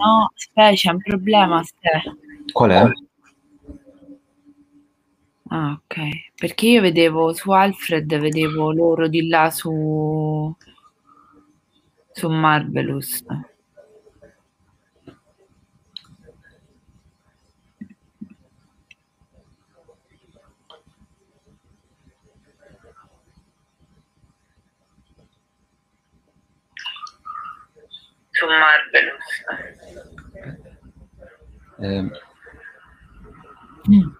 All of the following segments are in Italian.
no, aspetta, c'è un problema, aspetta. Qual è? Ah, ok. Perché io vedevo su Alfred, vedevo loro di là su su Marvelous. Su Marvelous. Eh, Mm.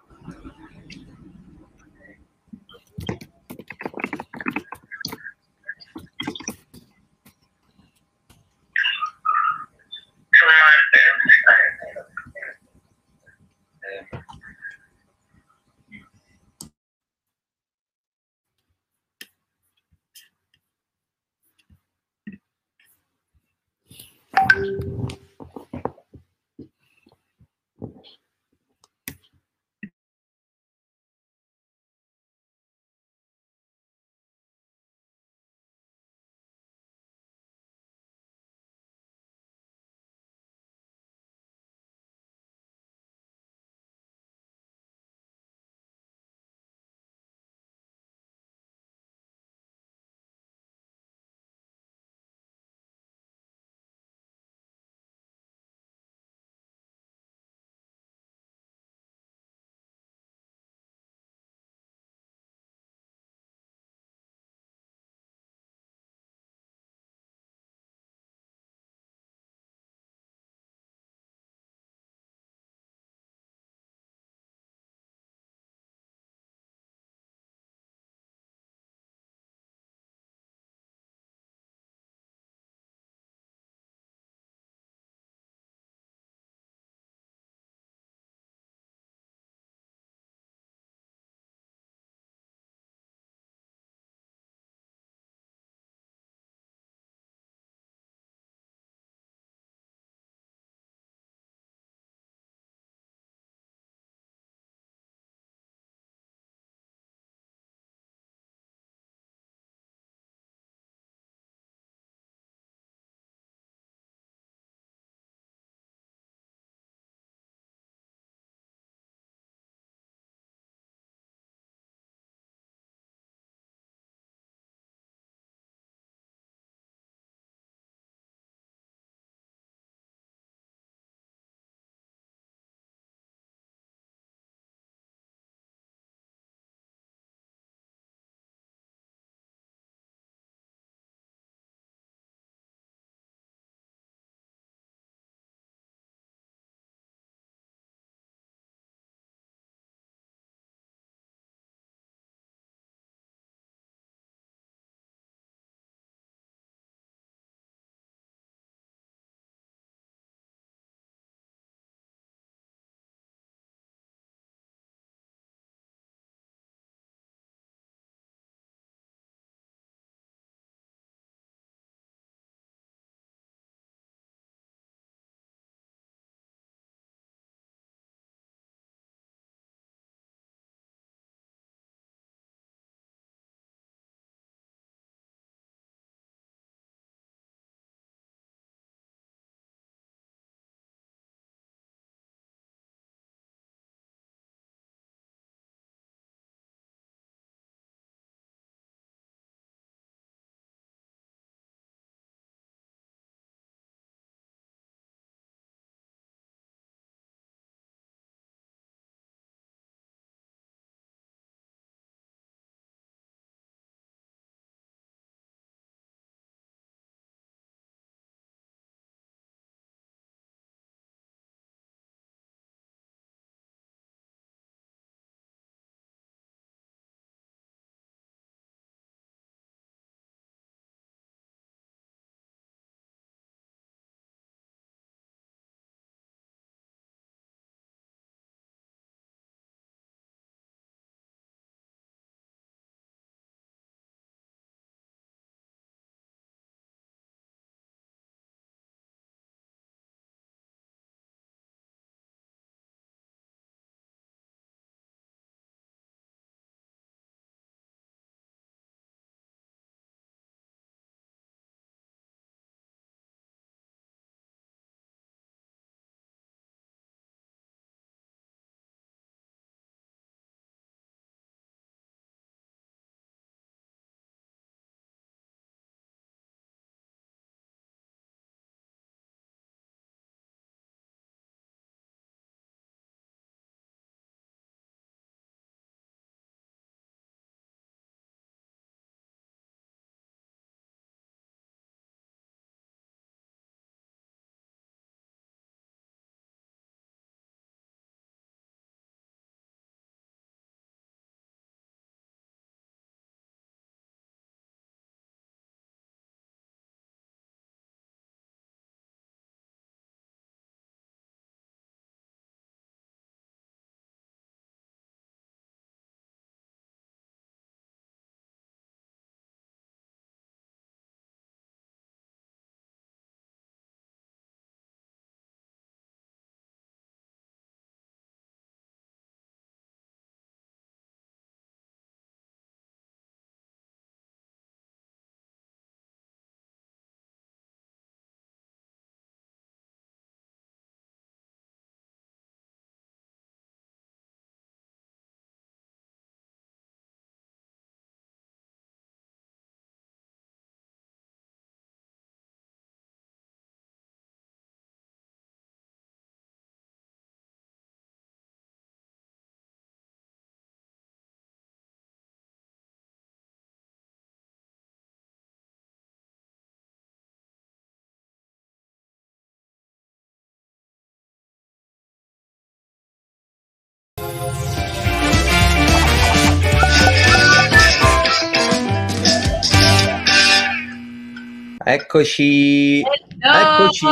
Eccoci, eccoci.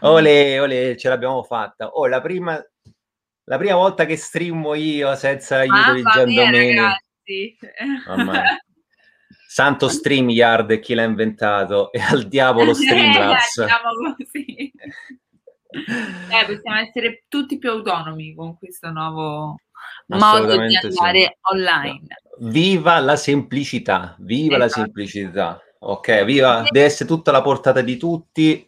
Ole, ole, ce l'abbiamo fatta. Oh, la prima, la prima volta che streamo io senza l'aiuto di Gian Domenico. Santo StreamYard chi l'ha inventato e al diavolo Streamlabs. diciamo così. Eh, possiamo essere tutti più autonomi con questo nuovo modo di andare sì. online. Viva la semplicità, viva esatto. la semplicità. Ok, viva, deve essere tutta la portata di tutti.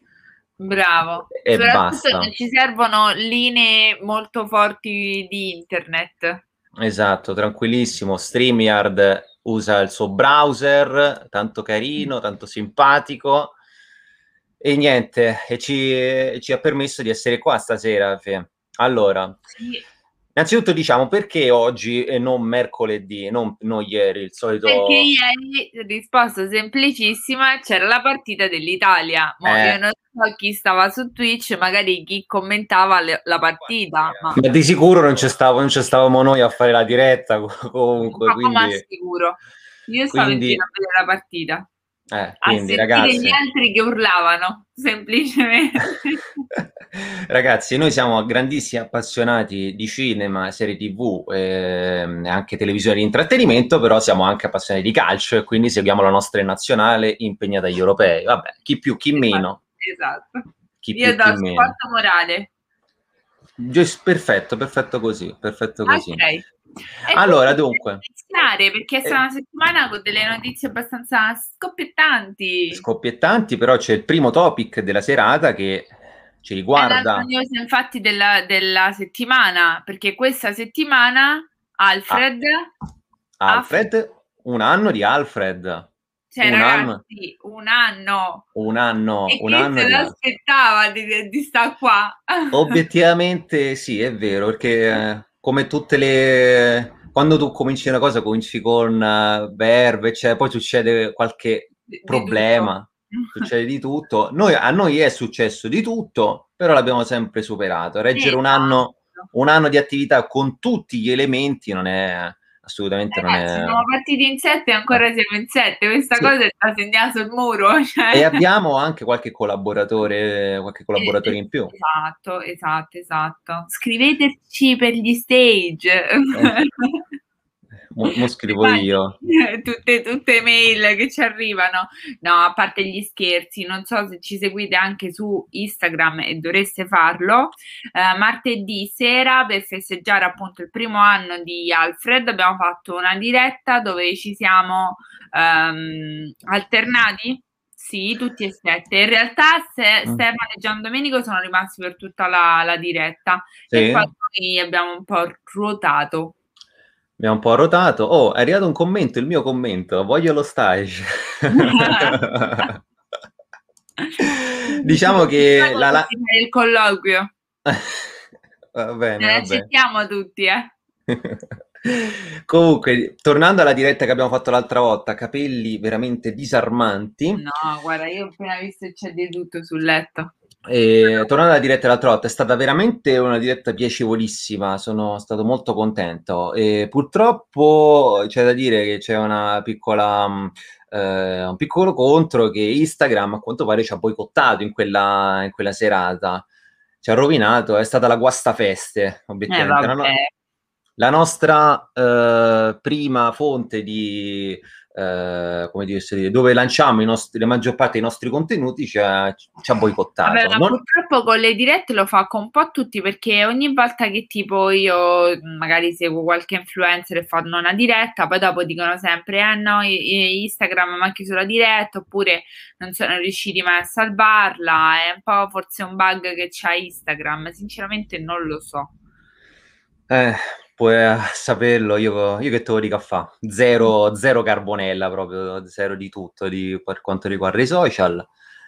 Bravo. E basta. Ci servono linee molto forti di internet. Esatto, tranquillissimo. StreamYard usa il suo browser, tanto carino, tanto simpatico. E niente, e ci, ci ha permesso di essere qua stasera. Allora, sì. Innanzitutto diciamo perché oggi e non mercoledì, non, non ieri, il solito... Perché ieri, risposta semplicissima, c'era la partita dell'Italia. Mo eh. Io non so chi stava su Twitch, magari chi commentava le, la partita. Ma... ma... di sicuro non, c'è stavo, non stavamo noi a fare la diretta comunque. Ma quindi... sicuro. Io stavo quindi... in a vedere la partita. Eh, quindi, ragazzi... gli altri che urlavano, semplicemente. ragazzi, noi siamo grandissimi appassionati di cinema, serie tv e eh, anche televisione di intrattenimento, però siamo anche appassionati di calcio e quindi seguiamo la nostra nazionale impegnata agli europei. Vabbè, chi più, chi esatto, meno. Esatto. Chi Io più, do sport morale. Perfetto, perfetto così, perfetto così. Okay. E allora, dunque. Perché è stata una settimana con delle notizie abbastanza scoppiettanti. Scoppiettanti, però c'è il primo topic della serata che ci riguarda. È news, infatti, della, della, settimana, perché questa settimana Alfred... Ah, Alfred, un anno di Alfred. Cioè, un ragazzi, anno. un anno. Un anno. E un anno se l'aspettava di, di stare qua? Obiettivamente sì, è vero, perché... Eh, come tutte le... Quando tu cominci una cosa, cominci con uh, verve, cioè, poi succede qualche problema, di succede di tutto. Noi, a noi è successo di tutto, però l'abbiamo sempre superato. Reggere sì, un, anno, un anno di attività con tutti gli elementi non è assolutamente Ragazzi, non è... Siamo partiti in sette e ancora siamo in sette, questa sì. cosa è da segnare sul muro. Cioè. E abbiamo anche qualche collaboratore, qualche collaboratore in più. Esatto, esatto, esatto. Scriveteci per gli stage. Mo, mo scrivo io. Tutte, tutte mail che ci arrivano. No, a parte gli scherzi, non so se ci seguite anche su Instagram e dovreste farlo. Eh, martedì sera, per festeggiare appunto il primo anno di Alfred, abbiamo fatto una diretta dove ci siamo ehm, alternati sì, tutti e sette. In realtà se, mm. Stefano e Gian Domenico sono rimasti per tutta la, la diretta sì. e poi noi abbiamo un po' ruotato. Abbiamo un po' rotato. Oh, è arrivato un commento, il mio commento. Voglio lo stage. diciamo che la, la... il colloquio. va bene, ne accettiamo tutti, eh. Comunque, tornando alla diretta che abbiamo fatto l'altra volta, capelli veramente disarmanti. No, guarda, io ho appena visto c'è di tutto sul letto. E, tornando alla diretta l'altra volta, è stata veramente una diretta piacevolissima, sono stato molto contento. E purtroppo c'è da dire che c'è una piccola, mm, eh, un piccolo contro che Instagram a quanto pare ci ha boicottato in quella, in quella serata. Ci ha rovinato, è stata la guastafeste, obiettivamente. Eh, la, la, nostra eh, prima fonte di eh, come dire, dove lanciamo nostri, la maggior parte dei nostri contenuti ci ha, ci ha boicottato. Vabbè, non... purtroppo con le dirette lo fa con un po' tutti perché ogni volta che tipo io magari seguo qualche influencer e fanno una diretta, poi dopo dicono sempre eh no, Instagram manchi sulla diretta oppure non sono riusciti mai a salvarla, è un po' forse un bug che c'ha Instagram, sinceramente non lo so. Eh, puoi eh, saperlo, io, io che te lo dico a fa, zero, zero carbonella proprio, zero di tutto di, per quanto riguarda i social,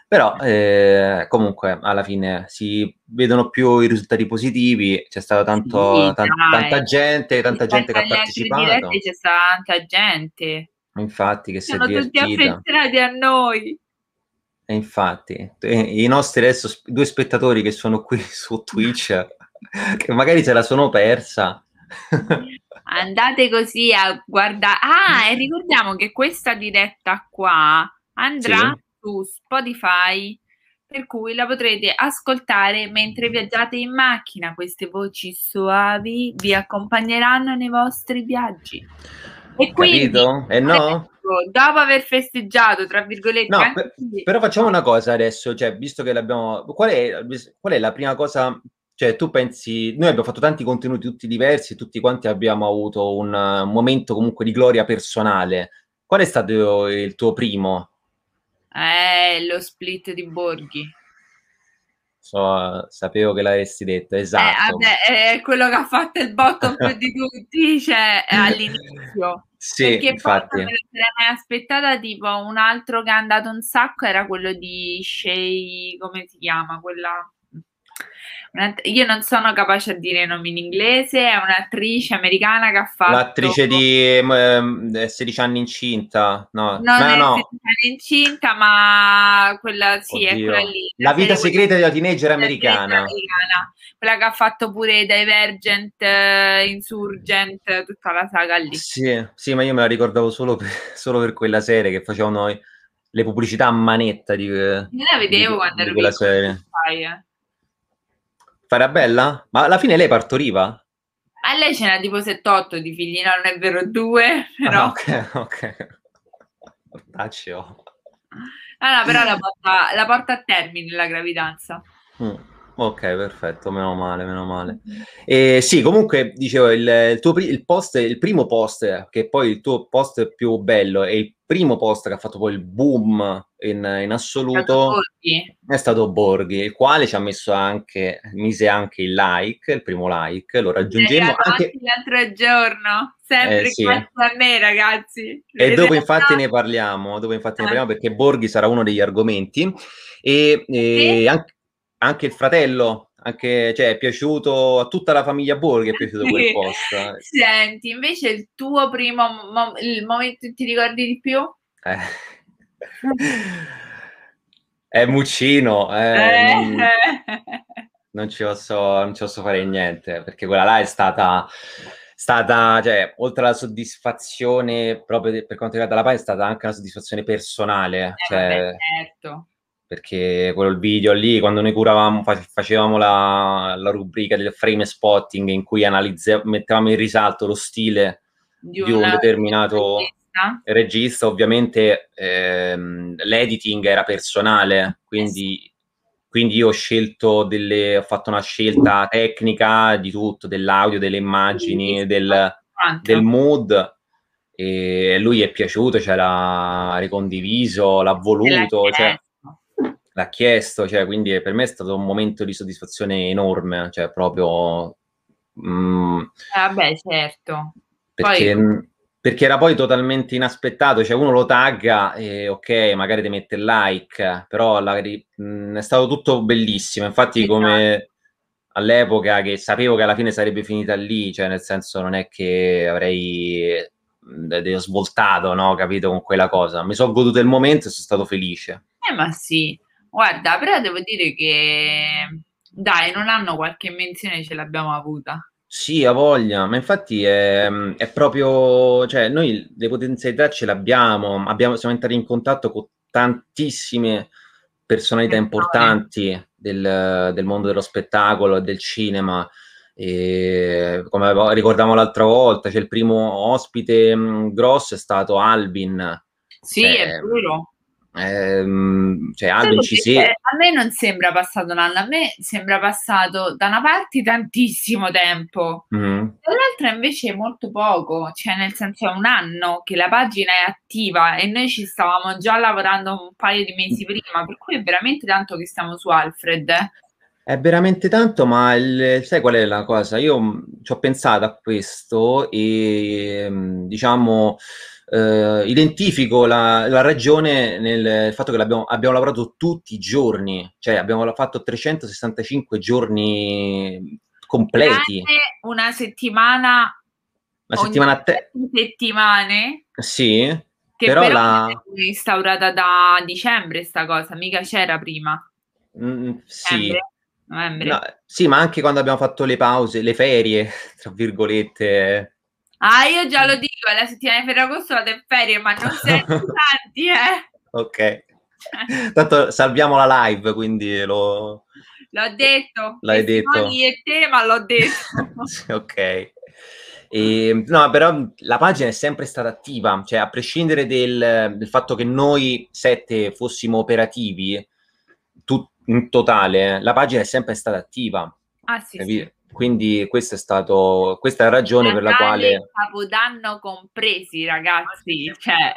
però eh, comunque alla fine si vedono più i risultati positivi, c'è stata tanto, sì, tan- tanta gente, tanta gente che ha partecipato. c'è stata tanta gente. Infatti che Siamo si è divertita. tutti affezionati a noi. E infatti, i nostri adesso due spettatori che sono qui su Twitch, che magari se la sono persa, Andate così a guardare. Ah, e ricordiamo che questa diretta qua andrà sì. su Spotify, per cui la potrete ascoltare mentre viaggiate in macchina. Queste voci suavi vi accompagneranno nei vostri viaggi. E quindi, Capito? Eh no? dopo aver festeggiato, tra virgolette, no, per, però facciamo una cosa adesso, cioè, visto che l'abbiamo... Qual è, qual è la prima cosa cioè, tu pensi, noi abbiamo fatto tanti contenuti tutti diversi, tutti quanti abbiamo avuto un, un momento comunque di gloria personale. Qual è stato il tuo primo? Eh, lo split di Borghi. So, sapevo che l'avresti detto, esatto. Eh, vabbè, è quello che ha fatto il botto più di tutti, cioè all'inizio. sì, Perché infatti. non me l'hai aspettata, tipo un altro che è andato un sacco era quello di Shay, come si chiama? Quella io non sono capace a dire i nomi in inglese, è un'attrice americana che ha fatto... L'attrice di eh, 16 anni incinta, no, non no, è no. 16 anni incinta, ma quella sì, Oddio. è quella lì. La, vita segreta della teenager americana. americana. Quella che ha fatto pure Divergent, uh, Insurgent, tutta la saga lì. Sì, sì, ma io me la ricordavo solo per, solo per quella serie che facevano le pubblicità a manetta di, Io la vedevo di, quando di ero quella piccola, serie. eh. Farabella? Ma alla fine lei partoriva? A lei ce n'ha tipo 7-8 di figli, no, non è vero, due, però... Ah, ok, ok. Portaccio. Ah, no, però la porta, la porta, a termine la gravidanza. Mm. Ok, perfetto, meno male, meno male. E sì, comunque dicevo, il, il, tuo, il, post, il primo post, che poi il tuo post più bello e il primo post che ha fatto poi il boom in, in assoluto è stato Borghi, il quale ci ha messo anche, mise anche il like, il primo like, lo raggiungemmo anche l'altro giorno, sempre eh, sì. a me ragazzi. E dopo infatti ne parliamo, dopo infatti ne ah. parliamo perché Borghi sarà uno degli argomenti e, e sì. anche, anche il fratello anche, cioè, è piaciuto a tutta la famiglia Borghi, è piaciuto quel post. Senti, invece il tuo primo, mo- il momento che ti ricordi di più? Eh. è Muccino, eh, eh. Non, non, ci posso, non ci posso fare niente, perché quella là è stata stata, cioè, oltre alla soddisfazione proprio per quanto riguarda la pagina, è stata anche una soddisfazione personale. Eh, cioè, vabbè, certo perché quello video lì, quando noi curavamo, facevamo la, la rubrica del frame spotting in cui mettevamo in risalto lo stile di, di un determinato regista, regista ovviamente ehm, l'editing era personale, quindi, quindi io ho scelto delle, ho fatto una scelta tecnica di tutto, dell'audio, delle immagini, del, del mood e lui è piaciuto, ce l'ha ricondiviso, l'ha voluto, cioè, l'ha chiesto, cioè, quindi per me è stato un momento di soddisfazione enorme, cioè proprio... Mm, vabbè, certo. Perché, poi... perché, era poi totalmente inaspettato, cioè uno lo tagga e ok, magari ti mette il like, però la, mm, è stato tutto bellissimo, infatti esatto. come all'epoca che sapevo che alla fine sarebbe finita lì, cioè nel senso non è che avrei mm, svoltato, no? Capito con quella cosa. Mi sono goduto il momento e sono stato felice. Eh, ma sì, Guarda, però devo dire che dai, non hanno qualche menzione ce l'abbiamo avuta. Sì, ha voglia, ma infatti è, è, proprio, cioè noi le potenzialità ce l'abbiamo, abbiamo, siamo entrati in contatto con tantissime personalità importanti del, del mondo dello spettacolo e del cinema. E come ricordavamo l'altra volta, c'è il primo ospite grosso è stato Albin. Sì, cioè, è vero. Ehm, cioè, Alvin ci si... A me non sembra passato un anno, a me sembra passato da una parte tantissimo tempo, mm-hmm. dall'altra invece molto poco, cioè nel senso è un anno che la pagina è attiva e noi ci stavamo già lavorando un paio di mesi prima, per cui è veramente tanto che stiamo su Alfred. È veramente tanto, ma il, sai qual è la cosa? Io mm, ci ho pensato a questo e mm, diciamo eh, identifico la, la, ragione nel fatto che abbiamo lavorato tutti i giorni, cioè abbiamo fatto 365 giorni completi. Una settimana. Una settimana a te. settimane. Sì. Che però, però la... è instaurata da dicembre sta cosa, mica c'era prima. Mm, sì. No, sì, ma anche quando abbiamo fatto le pause, le ferie, tra virgolette, Ah, io già lo dico, la settimana di Ferragosto in ferie, ma non sento tanti, eh. Ok. Tanto salviamo la live, quindi lo... L'ho detto. L'hai detto. e te, ma l'ho detto. ok. E, no, però la pagina è sempre stata attiva, cioè a prescindere del, del fatto che noi sette fossimo operativi tu, in totale, la pagina è sempre stata attiva. Ah sì, sì. Quindi questo è stato, questa è la ragione per la quale... Capodanno compresi, ragazzi, cioè...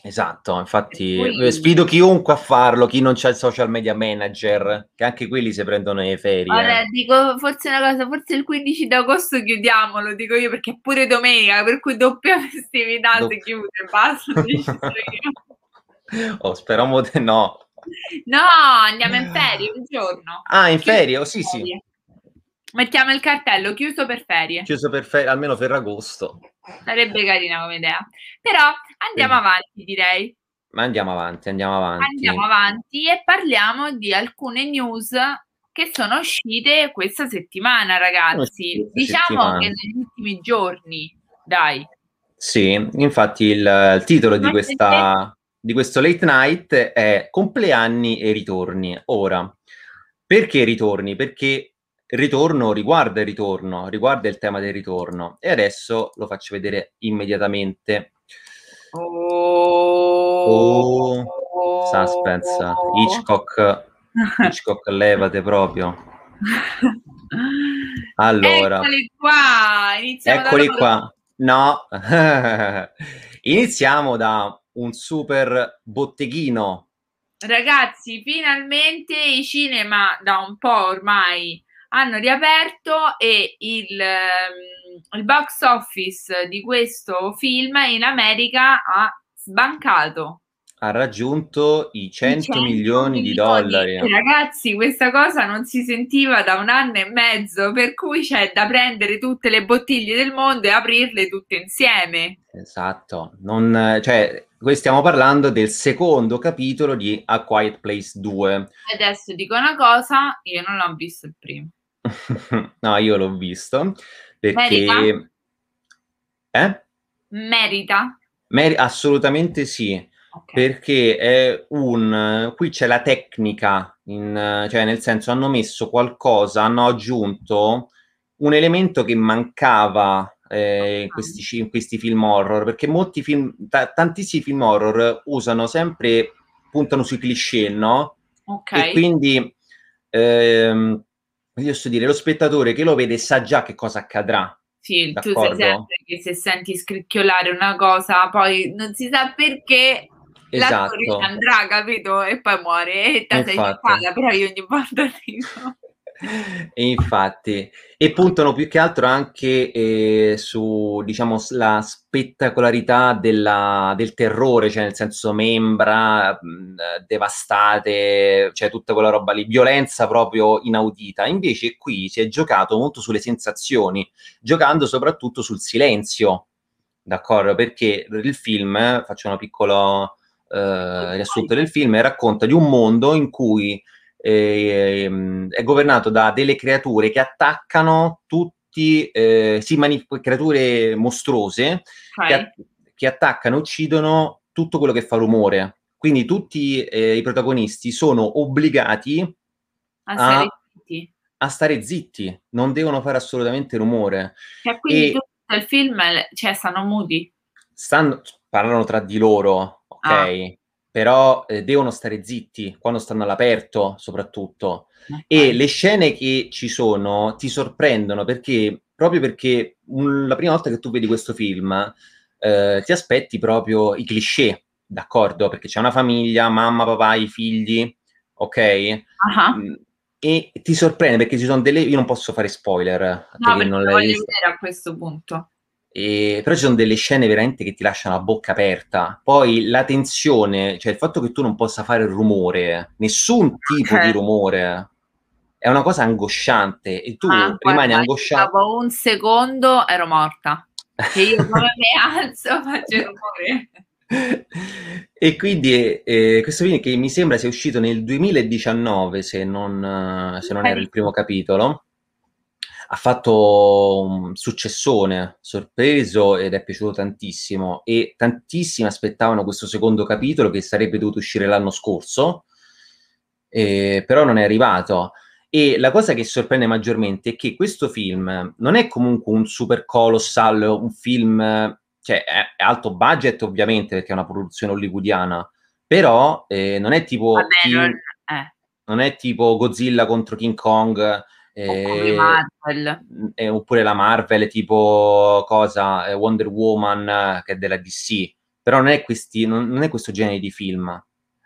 Esatto, infatti poi... sfido chiunque a farlo, chi non c'ha il social media manager, che anche quelli si prendono le ferie. Ora, dico forse una cosa, forse il 15 d'agosto chiudiamo, lo dico io perché è pure domenica, per cui doppia festività Do... si chiude, basta. oh, speriamo di no. No, andiamo in ferie un giorno. Ah, in ferie? Oh, sì, sì. Mettiamo il cartello chiuso per ferie. Chiuso per ferie, almeno Ferragosto. Sarebbe carina come idea. Però andiamo sì. avanti, direi. Ma andiamo avanti, andiamo avanti. Andiamo avanti e parliamo di alcune news che sono uscite questa settimana, ragazzi. Diciamo settimana. che negli ultimi giorni, dai. Sì, infatti il, il titolo di, questa, di questo late night è Compleanni e ritorni. Ora, perché ritorni? Perché il ritorno riguarda il ritorno, riguarda il tema del ritorno. E adesso lo faccio vedere immediatamente. Oh, oh suspense. Hitchcock, Hitchcock, levate proprio. Allora, eccoli qua. Iniziamo eccoli qua. No, iniziamo da un super botteghino. Ragazzi, finalmente i cinema da un po' ormai hanno riaperto e il, ehm, il box office di questo film in America ha sbancato ha raggiunto i 100, 100 milioni di dollari. Ragazzi, questa cosa non si sentiva da un anno e mezzo, per cui c'è da prendere tutte le bottiglie del mondo e aprirle tutte insieme. Esatto, non, cioè, qui stiamo parlando del secondo capitolo di A Quiet Place 2. Adesso dico una cosa, io non l'ho visto il primo. No, io l'ho visto perché... Merita? Eh? Merita? Mer- assolutamente sì, okay. perché è un... qui c'è la tecnica, in, cioè nel senso hanno messo qualcosa, hanno aggiunto un elemento che mancava eh, in, questi, in, questi, film horror, perché molti film, t- tantissimi film horror usano sempre, puntano sui cliché, no? Ok. E quindi... Ehm, posso dire, lo spettatore che lo vede sa già che cosa accadrà. Sì, D'accordo? tu sai sempre che se senti scricchiolare una cosa, poi non si sa perché esatto. l'attore andrà, capito? E poi muore e te sei in però io ogni volta dico e infatti, e puntano più che altro anche eh, su, diciamo, la spettacolarità della, del terrore, cioè nel senso membra mh, devastate, cioè tutta quella roba lì, violenza proprio inaudita. Invece qui si è giocato molto sulle sensazioni, giocando soprattutto sul silenzio, d'accordo? Perché il film, faccio una piccola eh, riassunto del film, racconta di un mondo in cui eh, è governato da delle creature che attaccano tutti, eh, sì, mani- creature mostruose okay. che, che, attaccano e uccidono tutto quello che fa rumore. Quindi tutti eh, i protagonisti sono obbligati a stare, zitti. a stare zitti, non devono fare assolutamente rumore. Cioè, quindi e, tutto il film, cioè, stanno muti. Stanno, parlano tra di loro, ok? Ah però eh, devono stare zitti quando stanno all'aperto, soprattutto. E le scene che ci sono ti sorprendono perché proprio perché un, la prima volta che tu vedi questo film eh, ti aspetti proprio i cliché, d'accordo? Perché c'è una famiglia, mamma, papà, i figli, ok? Uh-huh. E ti sorprende perché ci sono delle. Io non posso fare spoiler. No, perché non voglio vedere a questo punto. E, però ci sono delle scene veramente che ti lasciano la bocca aperta. Poi la tensione, cioè il fatto che tu non possa fare rumore, nessun tipo okay. di rumore, è una cosa angosciante e tu ah, rimani angosciato. Dopo un secondo ero morta. Che io come mi alzo faccio rumore. e quindi eh, questo film che mi sembra sia uscito nel 2019 se non, se non era il primo capitolo ha fatto un successone, sorpreso ed è piaciuto tantissimo e tantissimi aspettavano questo secondo capitolo che sarebbe dovuto uscire l'anno scorso, eh, però non è arrivato. E la cosa che sorprende maggiormente è che questo film non è comunque un super colossal, un film, cioè è, alto budget ovviamente perché è una produzione hollywoodiana, però eh, non è tipo... Vabbè, King, non, eh. non, è tipo Godzilla contro King Kong. Eh, Marvel. Eh, oppure la Marvel tipo cosa eh, Wonder Woman che è della DC però non è, questi, non, non è questo genere di film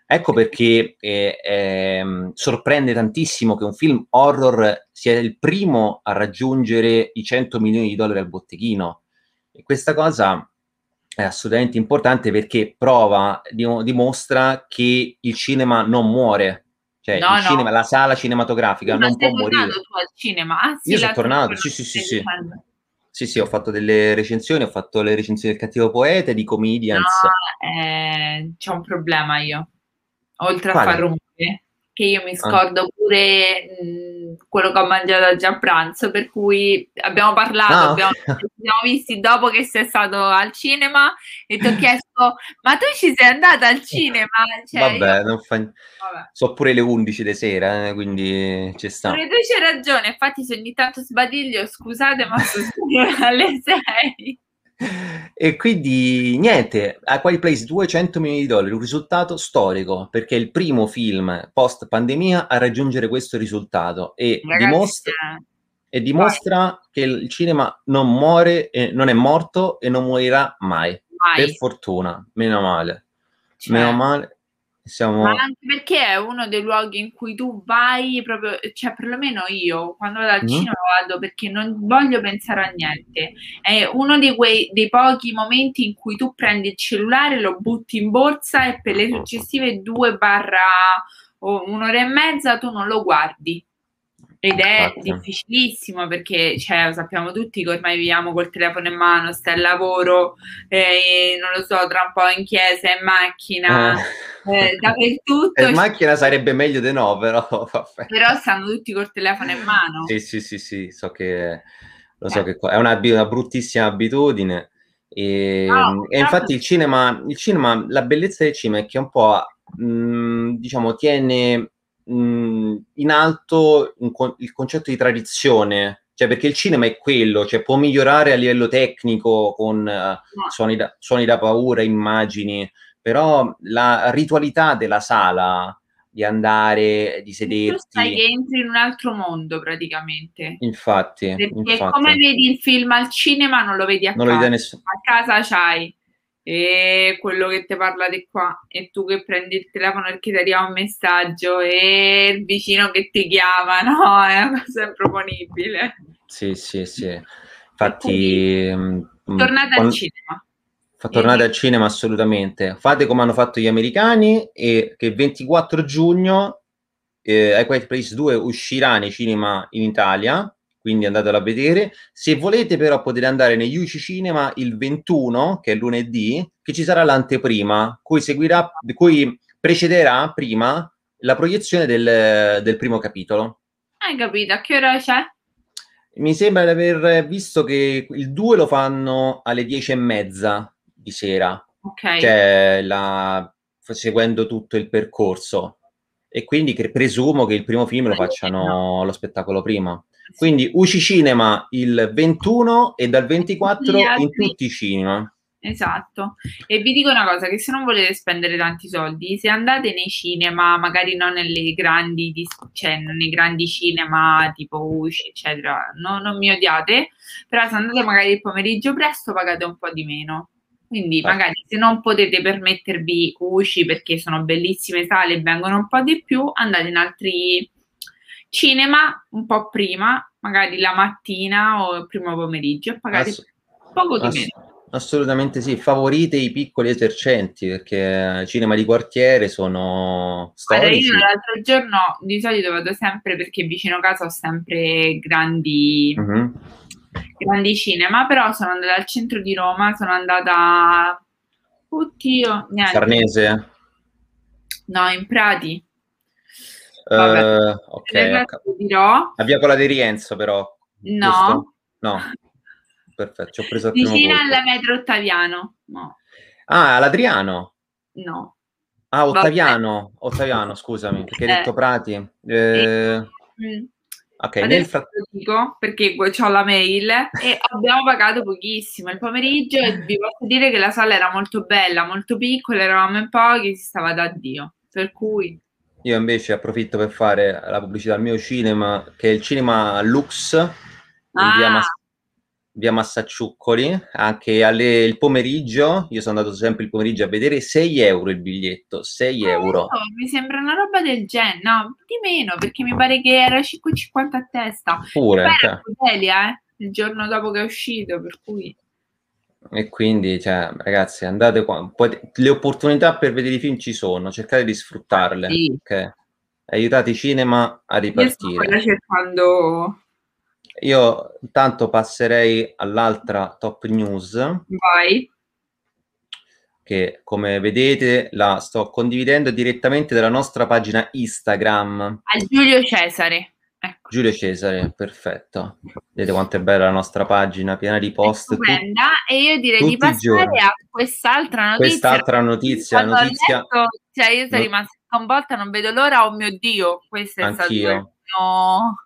Ecco perché eh, eh, sorprende tantissimo che un film horror sia il primo a raggiungere i 100 milioni di dollari al botteghino. E questa cosa è assolutamente importante perché prova, dimostra che il cinema non muore. Cioè, no, il no. cinema, la sala cinematografica non, non può morire. tu al cinema? Ah, sì, Io sono tornato, sì, sì, sì, sì. Sì, sì, ho fatto delle recensioni, ho fatto le recensioni del cattivo poeta, di Comedians. No, eh, c'è un problema io oltre Quale? a far rumore, che io mi ah. scordo pure mh, quello che ho mangiato oggi a pranzo, per cui abbiamo parlato, ah, abbiamo, ci siamo visti dopo che sei stato al cinema e ti ho chiesto, ma tu ci sei andata al cinema? Cioè, Vabbè, io... non fa... Vabbè. So pure le 11 di sera, eh, quindi ci sta. Pure tu c'hai ragione, infatti se ogni tanto sbadiglio, scusate, ma sono alle 6. E quindi niente, a Quiet Place 200 milioni di dollari, un risultato storico, perché è il primo film post pandemia a raggiungere questo risultato e Ragazzi, dimostra, e dimostra che il cinema non muore, e non è morto e non morirà mai. mai. Per fortuna, meno male. Cioè, meno male. Siamo... Ma anche perché è uno dei luoghi in cui tu vai proprio, cioè perlomeno io quando vado al mm. cinema vado perché non voglio pensare a niente. È uno dei, quei, dei pochi momenti in cui tu prendi il cellulare, lo butti in borsa e per le successive due barra o un'ora e mezza tu non lo guardi. Ed è Infatti. difficilissimo perché cioè, sappiamo tutti che ormai viviamo col telefono in mano, stai al lavoro, eh, non lo so, tra un po' in chiesa, in macchina, eh. Eh, dappertutto. In macchina sarebbe meglio di no, però vabbè. Però stanno tutti col telefono in mano. Sì, sì, sì, sì, so che, lo so eh. che è una, una bruttissima abitudine. E, no, e infatti il cinema, il cinema, la bellezza del cinema è che un po', mh, diciamo, tiene mh, in alto un, il concetto di tradizione, cioè perché il cinema è quello, cioè può migliorare a livello tecnico con uh, suoni, da, suoni da paura, immagini, però la ritualità della sala di andare, di sederti. Tu sai che entri in un altro mondo praticamente. Infatti. Perché infatti. come vedi il film al cinema non lo vedi a non casa. Nessuno. A casa c'hai e quello che ti parla di qua e tu che prendi il telefono perché ti arriva un messaggio e il vicino che ti chiama, no? È una cosa improponibile. Sì, sì, sì. Infatti... Mm, mm, tornate quando... al cinema. Fa tornate al cinema assolutamente. Fate come hanno fatto gli americani e che il 24 giugno eh, A Quiet Place 2 uscirà nei cinema in Italia quindi andatelo a vedere. Se volete però potete andare negli UC Cinema il 21, che è lunedì, che ci sarà l'anteprima, cui seguirà, cui precederà prima la proiezione del, del primo capitolo. Hai capito? A che ora c'è? Mi sembra di aver visto che il 2 lo fanno alle 10 e mezza di sera. Ok. Cioè, la, seguendo tutto il percorso. E quindi che, presumo che il primo film lo facciano lo spettacolo prima. Quindi UCI Cinema il 21 e dal 24 in tutti i cinema. Esatto. E vi dico una cosa, che se non volete spendere tanti soldi, se andate nei cinema, magari non nelle grandi, cioè nei grandi cinema tipo UCI, eccetera, no, non mi odiate, però se andate magari il pomeriggio presto pagate un po' di meno. Quindi ah. magari se non potete permettervi UCI perché sono bellissime sale e vengono un po' di più, andate in altri cinema un po' prima, magari la mattina o il primo pomeriggio, magari Ass- poco di ass- meno. Assolutamente sì, favorite i piccoli esercenti perché cinema di quartiere sono storici. Allora, io l'altro giorno di solito vado sempre perché vicino a casa ho sempre grandi, uh-huh. Grandi cinema, però sono andata al centro di Roma, sono andata... Oddio, niente. Farnese? No, in Prati. Uh, ok, a via con la di Rienzo però. No. Giusto? No. Perfetto, ci ho preso Vicina alla metro Ottaviano. No. Ah, all'Adriano. No. Ah, Vabbè. Ottaviano, Ottaviano, scusami, perché hai Eh. detto Prati. Eh, Mm. Ok, Adesso frattempo... lo dico perché ho la mail e abbiamo pagato pochissimo il pomeriggio e vi posso dire che la sala era molto bella, molto piccola, eravamo in pochi, si stava da Dio. Per cui Io invece approfitto per fare la pubblicità al mio cinema, che è il cinema Lux, in via, Ah. Mas- via Massacciuccoli, anche alle, il pomeriggio, io sono andato sempre il pomeriggio a vedere 6 euro il biglietto, 6 euro. Oh, mi sembra una roba del genere, no, di meno perché mi pare che era 5,50 a testa. Pure, cioè, eh, il giorno dopo che è uscito, per cui e quindi, cioè, ragazzi, andate qua, poi- le opportunità per vedere i film ci sono, cercate di sfruttarle, Sì. ok? Aiutate i cinema a io sto ripartire. cercando Io intanto passerei all'altra top news, vai. che come vedete la sto condividendo direttamente dalla nostra pagina Instagram. A Giulio Cesare. Ecco. Giulio Cesare, perfetto. Vedete quanto è bella la nostra pagina, piena di post. tu- Stupenda. E io direi di passare a quest'altra notizia. Quest'altra notizia, Quando notizia letto, cioè io sono No- rimasta sconvolta, non vedo l'ora, oh mio Dio, questo è stato Anch'io. No.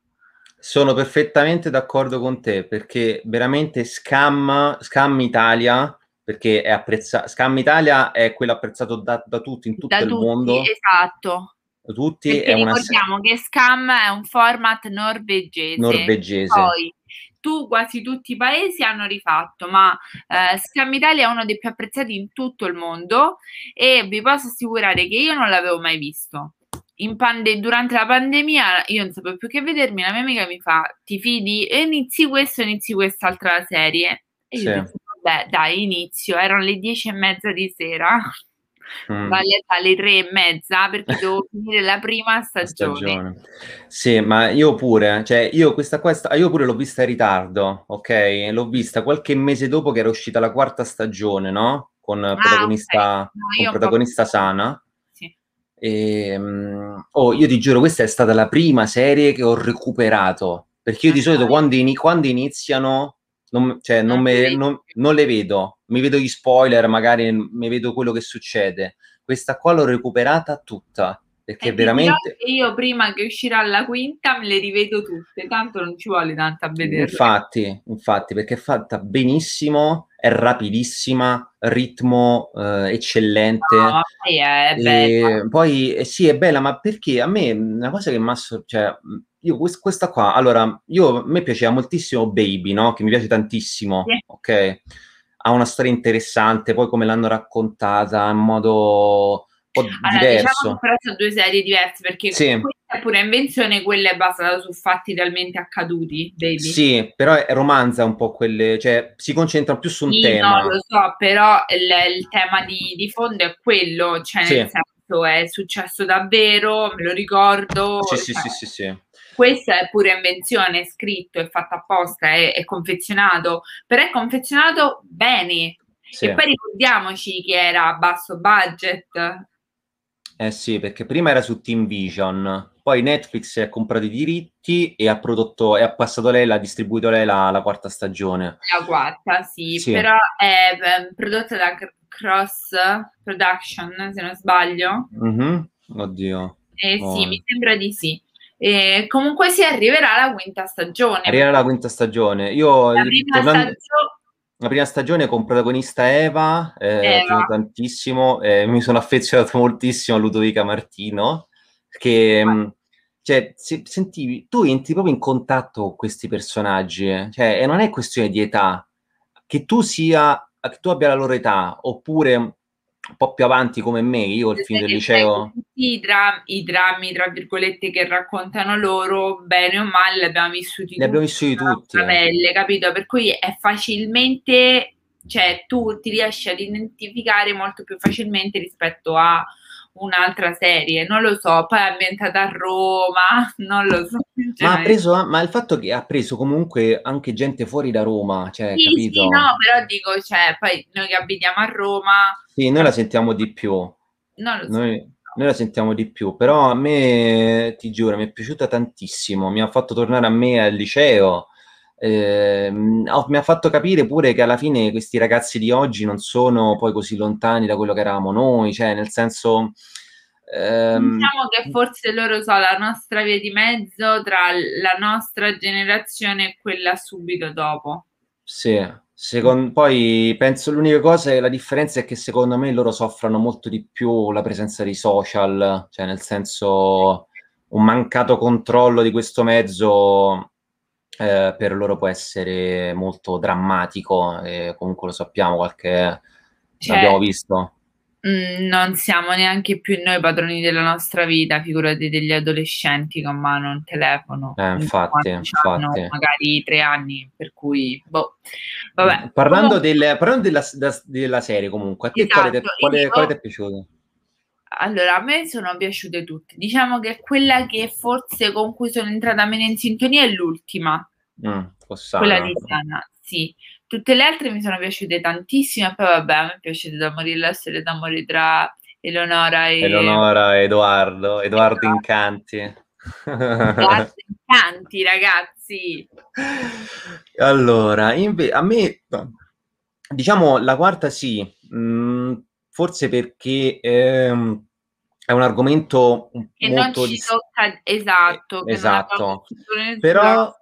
Sono perfettamente d'accordo con te perché veramente Scam, Scam Italia, perché è apprezzato, Scam Italia è quello apprezzato da, da tutti in tutto da il tutti, mondo, esatto. tutti, Perché è una ricordiamo che Scam è un format norvegese. norvegese. Poi tu quasi tutti i paesi hanno rifatto, ma eh, Scam Italia è uno dei più apprezzati in tutto il mondo e vi posso assicurare che io non l'avevo mai visto. In pande- durante la pandemia io non sapevo più che vedermi, la mia amica mi fa ti fidi e inizi questo, inizi quest'altra serie. E io Sì. detto, vabbè dai inizio, erano le dieci e mezza di sera, Mm. dalle, dalle tre e mezza perché dovevo finire la prima stagione. stagione. Sì, ma io pure, cioè io questa, questa io pure l'ho vista in ritardo, ok? L'ho vista qualche mese dopo che era uscita la quarta stagione, no? Con protagonista, Ah, ok. No, con protagonista Sana. E, mm, oh, io ti giuro, questa è stata la prima serie che ho recuperato, perché io di solito quando, ini- quando iniziano, non, cioè, non, me- non- non le vedo, mi vedo gli spoiler, magari mi vedo quello che succede. Questa qua l'ho recuperata tutta, perché E dirò veramente... io prima che uscirà la quinta me le rivedo tutte, tanto non ci vuole tanto a vederle. Infatti, infatti, perché è fatta benissimo, è rapidissima, ritmo eh, eccellente. No, poi è bella. E poi eh, sì, è bella, ma perché a me una cosa che mi ha cioè, io quest- questa qua, allora, io, a me piaceva moltissimo Baby, no? Che mi piace tantissimo, Sì. ok? Ha una storia interessante, poi come l'hanno raccontata in modo po' Allora, diverso. diciamo che però sono due serie diverse perché Sì. questa è pure invenzione, quella è basata su fatti realmente accaduti, baby. Sì, però è romanza un po' quelle, cioè si concentra più su un Sì, tema. no, lo so, però il, il tema di, di fondo è quello, cioè Sì. nel senso è successo davvero, me lo ricordo. Sì, sì, cioè, sì, sì, sì. Questa è pure invenzione, è scritto, è fatto apposta, è, è confezionato, però è confezionato bene. Sì. E poi ricordiamoci che era a basso budget. Eh sì, perché prima era su Team Vision, poi Netflix ha comprato i diritti e ha prodotto e ha passato lei, l'ha distribuito lei la, la quarta stagione. La quarta, sì, Sì. però è eh, prodotta da Cr- Cross Production, se non sbaglio. Mhm. Oddio. Eh Oh. sì, mi sembra di sì. E comunque si arriverà alla quinta stagione. Arriva la quinta stagione. Io La prima tornando- stagione la prima stagione con protagonista Eva, eh, Eva. tantissimo, eh, mi sono affezionato moltissimo a Ludovica Martino, che mh, cioè, se- sentivi, tu entri proprio in contatto con questi personaggi, eh. Cioè, e non è questione di età, che tu sia, che tu abbia la loro età, oppure un po' più avanti come me, io il che liceo, tutti i, dra- i drammi, tra virgolette, che raccontano loro, bene o male, li abbiamo vissuti li abbiamo tutti vissuti tutti. nostra pelle, capito? Per cui è facilmente, cioè tu ti riesci ad identificare molto più facilmente rispetto a un'altra serie, non lo so, poi è ambientata a Roma, non lo so. Ma ha Cioè, preso, ma il fatto che ha preso comunque anche gente fuori da Roma, cioè, sì, capito? sì, no, però dico, cioè, poi noi che abitiamo a Roma, Sì, noi la sentiamo di più. non lo so. Noi, noi la sentiamo di più, però a me, ti giuro, mi è piaciuta tantissimo, mi ha fatto tornare a me al liceo, eh, mi ha fatto capire pure che alla fine questi ragazzi di oggi non sono poi così lontani da quello che eravamo noi, cioè nel senso... Ehm... Diciamo che forse loro sono la nostra via di mezzo tra la nostra generazione e quella subito dopo. Sì, secondo, poi penso l'unica cosa è la differenza è che secondo me loro soffrono molto di più la presenza di social, cioè nel senso un mancato controllo di questo mezzo eh, per loro può essere molto drammatico e comunque lo sappiamo, qualche cioè, l'abbiamo visto. Mh, mm, non siamo neanche più noi padroni della nostra vita, figurati degli adolescenti con mano un telefono. Eh, infatti, infatti. magari tre anni, per cui, boh. Vabbè. Parlando, oh. del, parlando della, della, serie comunque, a te esatto, quale ti è piaciuto? Allora, a me sono piaciute tutte. Diciamo che quella che forse con cui sono entrata meno in sintonia è l'ultima. Mm, quella di Sana, sì. Tutte le altre mi sono piaciute tantissimo, e poi vabbè, a me è piaciuta da morire la storia d'amore tra Eleonora e... Eleonora e Edoardo, Edoardo. Incanti. Edoardo Incanti, ragazzi. Allora, inve- a me, diciamo, la quarta sì, mh, mm, forse perché ehm, è un argomento che molto non ci tocca esatto, esatto. però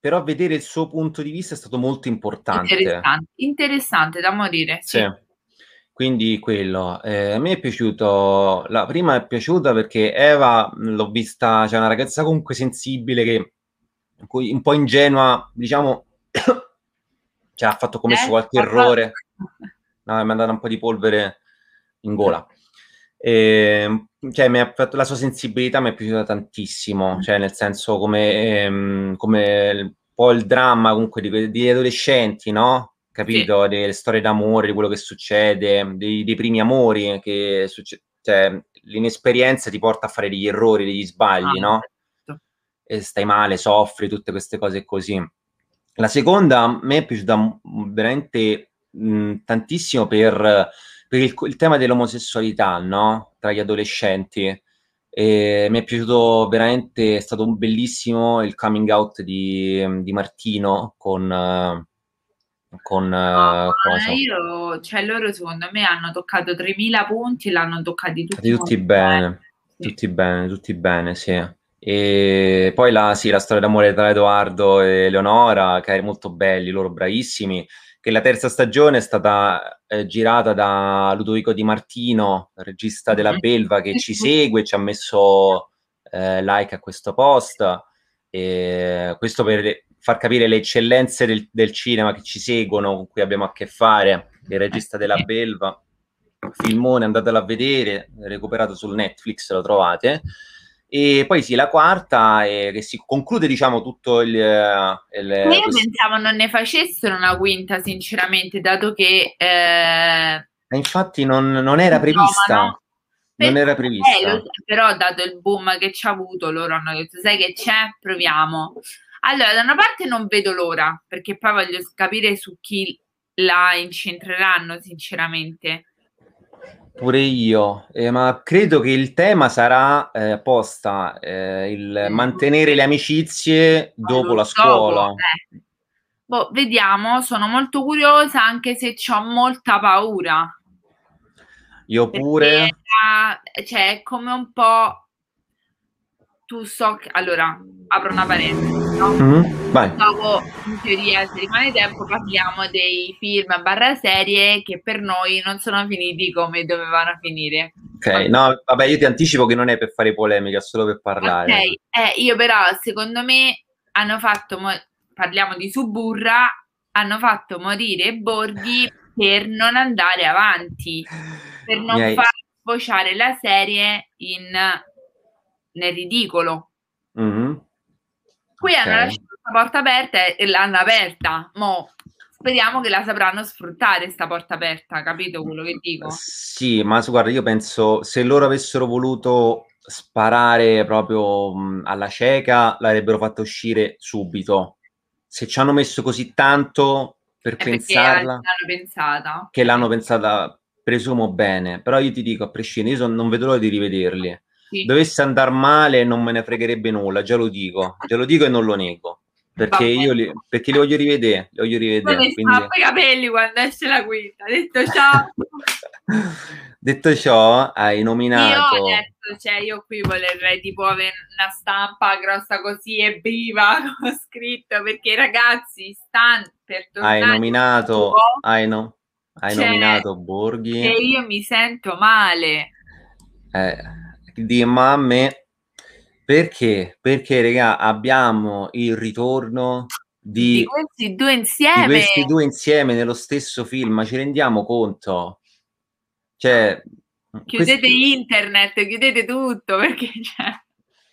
però vedere il suo punto di vista è stato molto importante interessante, interessante da morire sì. sì. quindi quello eh, a me è piaciuto la prima è piaciuta perché Eva l'ho vista c'è cioè una ragazza comunque sensibile che un po' ingenua diciamo cioè, ha fatto commesso eh, qualche errore mi è andata un po' di polvere in gola. E, cioè, fatto, la sua sensibilità mi è piaciuta tantissimo, cioè nel senso come, ehm, come un po' il dramma comunque di, di adolescenti, no? Capito? Sì. Delle storie d'amore, di quello che succede, dei, dei primi amori, che succe- cioè, l'inesperienza ti porta a fare degli errori, degli sbagli, ah, no? Certo. E stai male, soffri, tutte queste cose così. La seconda a me è piaciuta veramente mh, tantissimo per, per il, il, tema dell'omosessualità, no? Tra gli adolescenti. E mi è piaciuto veramente, è stato bellissimo il coming out di, di Martino con... con no, cosa? Io, cioè loro secondo me hanno toccato 3000 punti l'hanno toccati tutti, tutti bene, bene. Sì. tutti bene, tutti bene, sì. E poi la, sì, la storia d'amore tra Edoardo e Leonora, che è molto belli, loro bravissimi che la terza stagione è stata eh, girata da Ludovico Di Martino, regista della mm-hmm. Belva, che ci segue, ci ha messo eh, like a questo post. E questo per far capire le eccellenze del, del, cinema che ci seguono, con cui abbiamo a che fare. Il regista della Belva, filmone, andatelo a vedere, recuperato sul Netflix, lo trovate. E poi sì, la quarta è che si conclude, diciamo, tutto il... il io questo... pensavo non ne facessero una quinta, sinceramente, dato che... Eh... Infatti non, non era prevista. No, no. Non era prevista. Eh, però, dato il boom che ci ha avuto, loro hanno detto, sai che c'è? Proviamo. Allora, da una parte non vedo l'ora, perché poi voglio capire su chi la incentreranno, sinceramente. Pure io, eh, ma credo che il tema sarà eh, apposta eh, il mantenere le amicizie dopo la scuola. Dopo, eh. boh, vediamo, sono molto curiosa anche se ho molta paura. Io pure. Perché, cioè, è come un po' tu so che allora apro una parentesi no? mm-hmm. Dopo, in teoria se rimane tempo parliamo dei film barra serie che per noi non sono finiti come dovevano finire ok no vabbè io ti anticipo che non è per fare polemica è solo per parlare ok eh, io però secondo me hanno fatto mo- parliamo di Suburra hanno fatto morire Borghi per non andare avanti per non hai... far sfociare la serie in nel ridicolo. Mm-hmm. Qui okay. hanno lasciato questa porta aperta e l'hanno aperta. Mo speriamo che la sapranno sfruttare questa porta aperta, capito quello che dico? Sì, ma guarda, io penso se loro avessero voluto sparare proprio mh, alla cieca, l'avrebbero fatta uscire subito. Se ci hanno messo così tanto per È pensarla, l'hanno pensata. che l'hanno pensata, presumo bene. Però io ti dico, a prescindere, io son, non vedo l'ora di rivederli sì. dovesse andare male non me ne fregherebbe nulla, già lo dico, già lo dico e non lo nego. perché io li, perché li voglio rivedere, li voglio rivedere. Quindi... i capelli quando esce la quinta. Detto ciò, detto ciò, hai nominato. Io adesso, cioè, io qui vorrei tipo avere una stampa grossa così e viva ho scritto perché ragazzi stanno per tornare. Hai nominato, hai, no, hai cioè, nominato Borghi. E io mi sento male. Eh, di a me perché? Perché, raga, abbiamo il ritorno di, di, questi due insieme. Di questi due insieme nello stesso film, ma ci rendiamo conto? Cioè, chiudete questi... internet, chiudete tutto, perché cioè...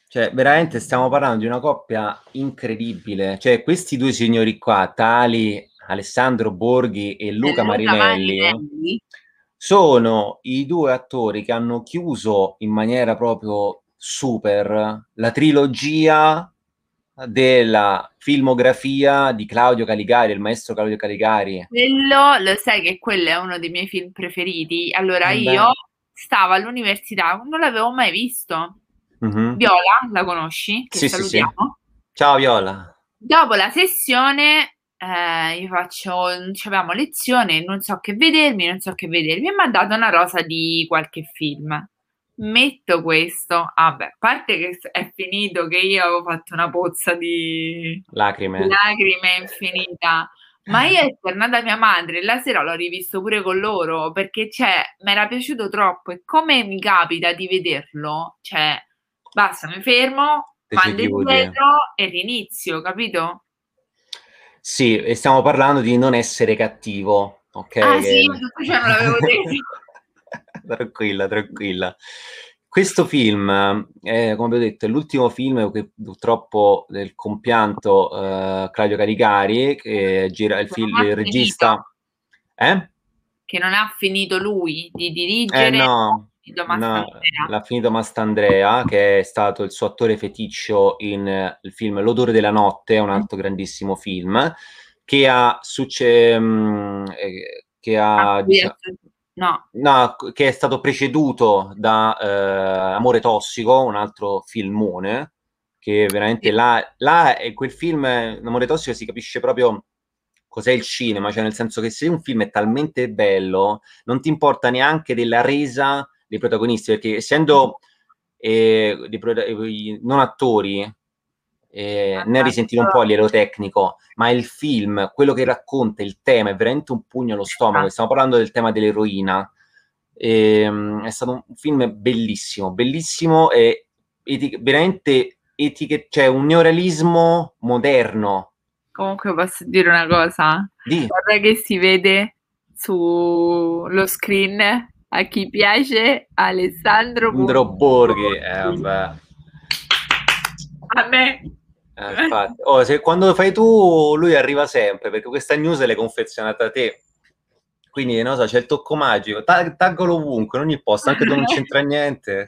Cioè, veramente stiamo parlando di una coppia incredibile. Cioè, questi due signori qua, tali Alessandro Borghi e Luca, Luca Marinelli, Marinelli, sono i due attori che hanno chiuso in maniera proprio super la trilogia della filmografia di Claudio Caligari, il maestro Claudio Caligari. Quello, lo sai che quello è uno dei miei film preferiti. Allora eh io stavo all'università, non l'avevo mai visto. Mm-hmm. Viola, la conosci? Che sì, salutiamo. Sì, sì. Ciao Viola. Dopo la sessione eh, io faccio, avevamo lezione, non so che vedermi, non so che vedermi, mi ha mandato una rosa di qualche film. Metto questo, ah beh, a parte che è finito che io avevo fatto una pozza di lacrime, lacrime infinita, ma io è tornata mia madre e la sera l'ho rivisto pure con loro perché cioè, mi era piaciuto troppo. E come mi capita di vederlo, cioè, basta, mi fermo, mando indietro e rinizio, capito? Sì, e stiamo parlando di non essere cattivo, ok? Ah sì, ciò non l'avevo detto. tranquilla, tranquilla. Questo film, eh, come vi ho detto, è l'ultimo film che purtroppo del compianto eh, Claudio Caricari, che gira il, film, il regista... Eh? Che non ha finito lui di dirigere. Eh no, no, l'ha finito Mastandrea, che è stato il suo attore feticcio in eh, il film L'odore della notte, un altro grandissimo film, che ha, succe, mh, eh, che ha diciamo, No. no. che è stato preceduto da eh, Amore Tossico, un altro filmone, che veramente là, là è quel film, Amore Tossico, si capisce proprio cos'è il cinema, cioè nel senso che se un film è talmente bello, non ti importa neanche della resa dei protagonisti, perché essendo eh, dei, non attori, eh, ne risentire un po' a livello tecnico, ma il film, quello che racconta, il tema, è veramente un pugno allo stomaco. Stiamo parlando del tema dell'eroina. E, um, è stato un film bellissimo, bellissimo e etic- veramente etic- cioè un neorealismo moderno. Comunque posso dire una cosa? Di. Guarda che si vede sullo screen a chi piace Alessandro Borghi. Eh, vabbè. A me eh, infatti. Oh, se, quando lo fai tu, lui arriva sempre, perché questa news l'hai confezionata a te. Quindi, non so, c'è il tocco magico. Tag- taggalo ovunque, in ogni posto, anche dove non c'entra niente.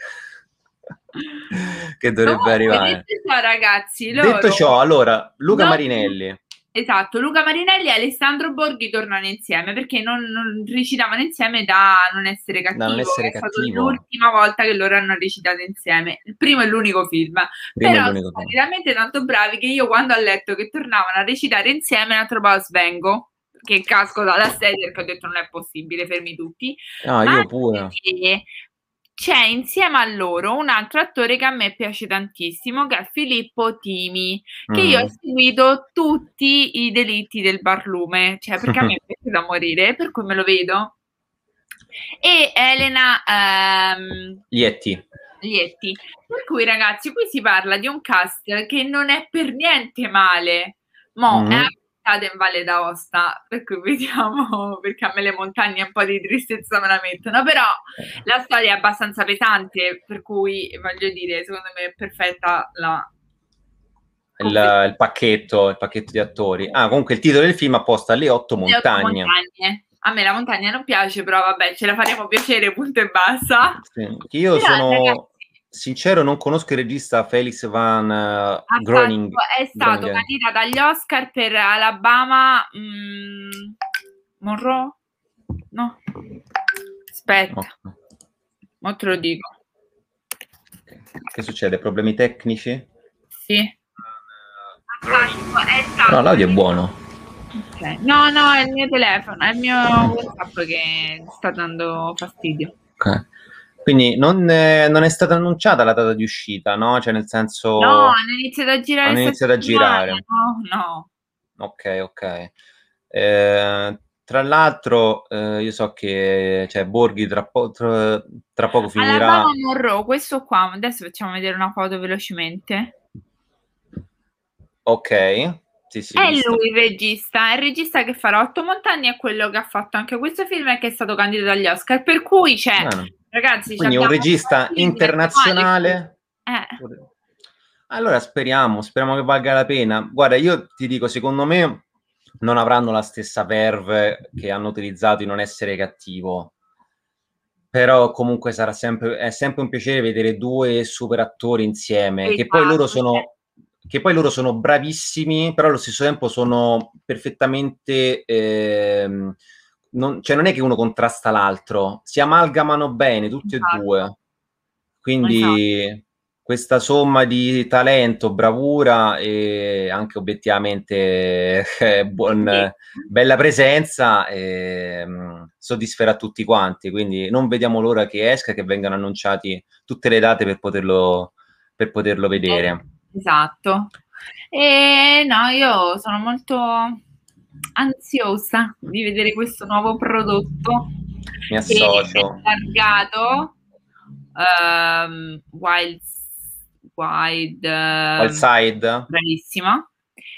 che dovrebbe no, arrivare. Detto ciò, ragazzi, loro... detto ciò, allora, Luca no, Marinelli. Esatto, Luca Marinelli e Alessandro Borghi tornano insieme perché non, non recitavano insieme da non essere cattivo. Da non essere è cattivo. l'ultima volta che loro hanno recitato insieme. Il primo è l'unico film. Primo Però sono stati talmente tanto bravi che io quando ho letto che tornavano a recitare insieme la trovavo svengo. Che casco dalla sedia perché ho detto non è possibile, fermi tutti. Ah, io pure. Perché c'è insieme a loro un altro attore che a me piace tantissimo, che è Filippo Timi, che mm. io ho mm. seguito tutti i delitti del barlume, cioè perché a me piace da morire, per cui me lo vedo. E Elena ehm, Lietti. Lietti. Per cui ragazzi, qui si parla di un cast che non è per niente male. Mo, mm. è cade in Valle d'Aosta, per cui vediamo perché a me le montagne un po' di tristezza me la mettono, però la storia è abbastanza pesante, per cui voglio dire, secondo me è perfetta la... Il, il pacchetto, il pacchetto di attori. Ah, comunque il titolo del film apposta Le otto montagne. otto montagne. A me la montagna non piace, però vabbè, ce la faremo piacere, punto e basta. Sì. Io però, sono... Ragazzi, sincero, non conosco il regista Felix Van uh, Groening. È stato Groningen. candidato agli Oscar per Alabama mm, Monroe? No. Aspetta. No. Mo te lo dico. Che succede? Problemi tecnici? Sì. No, l'audio è buono. Okay. No, no, è il mio telefono, è il mio WhatsApp che sta dando fastidio. Ok. Quindi non è, non è, stata annunciata la data di uscita, no? Cioè nel senso... No, hanno iniziato a girare. Hanno iniziato a girare. No, no. Ok, ok. Eh, tra l'altro, eh, io so che cioè, Borghi tra, po- tra, tra poco finirà. Alabama Monroe, questo qua, adesso facciamo vedere una foto velocemente. Ok. Sì, sì, è visto. lui il regista, è il regista che farà Otto Montagni, è quello che ha fatto anche questo film e che è stato candidato agli Oscar. Per cui c'è, ah, ragazzi, quindi un regista internazionale. Eh. Allora speriamo, speriamo che valga la pena. Guarda, io ti dico, secondo me non avranno la stessa verve che hanno utilizzato in Non essere cattivo. Però comunque sarà sempre, è sempre un piacere vedere due super attori insieme, esatto. che poi loro sono che poi loro sono bravissimi, però allo stesso tempo sono perfettamente... Ehm, non, cioè non è che uno contrasta l'altro, si amalgamano bene tutti esatto. e due. Quindi esatto. questa somma di talento, bravura e anche obiettivamente eh, buon, sì. bella presenza eh, soddisferà tutti quanti. Quindi non vediamo l'ora che esca, che vengano annunciati tutte le date per poterlo, per poterlo vedere. Esatto. E no, io sono molto ansiosa di vedere questo nuovo prodotto. Mi associo. Targato um, Wild, Wild, uh, Wild Side. Bravissima.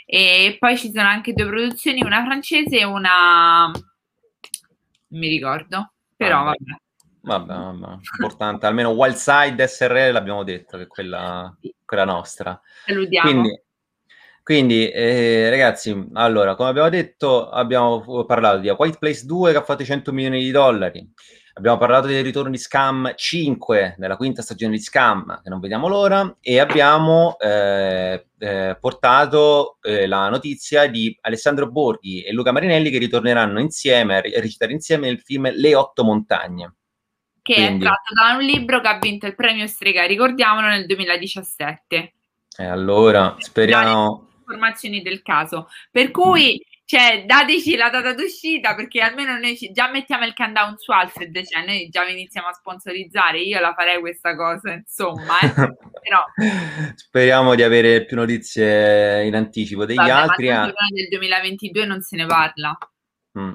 E poi ci sono anche due produzioni, una francese e una... Non mi ricordo, però ah, vabbè. Vabbè, vabbè, importante. Almeno Wildside SRL l'abbiamo detto, che è quella, quella nostra. Salutiamo. Quindi, quindi eh, ragazzi, allora, come abbiamo detto, abbiamo parlato di A White Place 2 che ha fatto 100 milioni di dollari. Abbiamo parlato del ritorno di Scam 5, della quinta stagione di Scam, che non vediamo l'ora, e abbiamo eh, eh, portato eh, la notizia di Alessandro Borghi e Luca Marinelli che ritorneranno insieme a recitare insieme nel film Le otto montagne che Quindi. è tratto da un libro che ha vinto il premio Strega, ricordiamolo, nel 2017. E allora, speriamo... Informazioni del caso. Per cui, cioè, dateci la data d'uscita, perché almeno noi ci, già mettiamo il countdown su Alfred, cioè noi già iniziamo a sponsorizzare, io la farei questa cosa, insomma, eh. Però... Speriamo di avere più notizie in anticipo degli Vabbè, altri. Ma eh. del 2022 non se ne parla. Mm.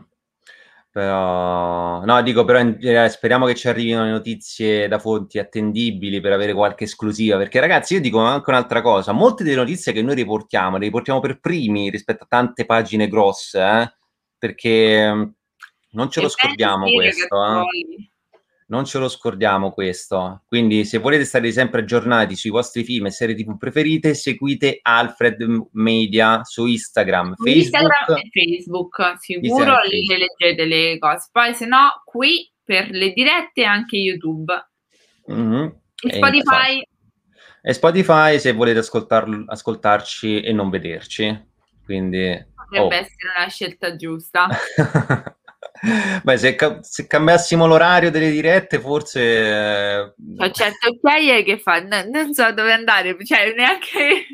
Però, no, dico, però eh, speriamo che ci arrivino le notizie da fonti attendibili per avere qualche esclusiva. Perché, ragazzi, io dico anche un'altra cosa: molte delle notizie che noi riportiamo, le riportiamo per primi rispetto a tante pagine grosse, eh? perché mm, non ce lo scordiamo questo. Eh? Non ce lo scordiamo questo. Quindi, se volete stare sempre aggiornati sui vostri film e serie TV preferite, seguite Alfred Media su Instagram, Facebook. Instagram e Facebook, sicuro lì le leggete le cose. Poi, se no, qui per le dirette anche YouTube. Mm-hmm. E Spotify. E Spotify se volete ascoltarci e non vederci. Quindi potrebbe oh. essere una scelta giusta. Beh, se, se, cambiassimo l'orario delle dirette, forse. Cioè, certo, ok, che fa? No, non so dove andare, cioè, neanche.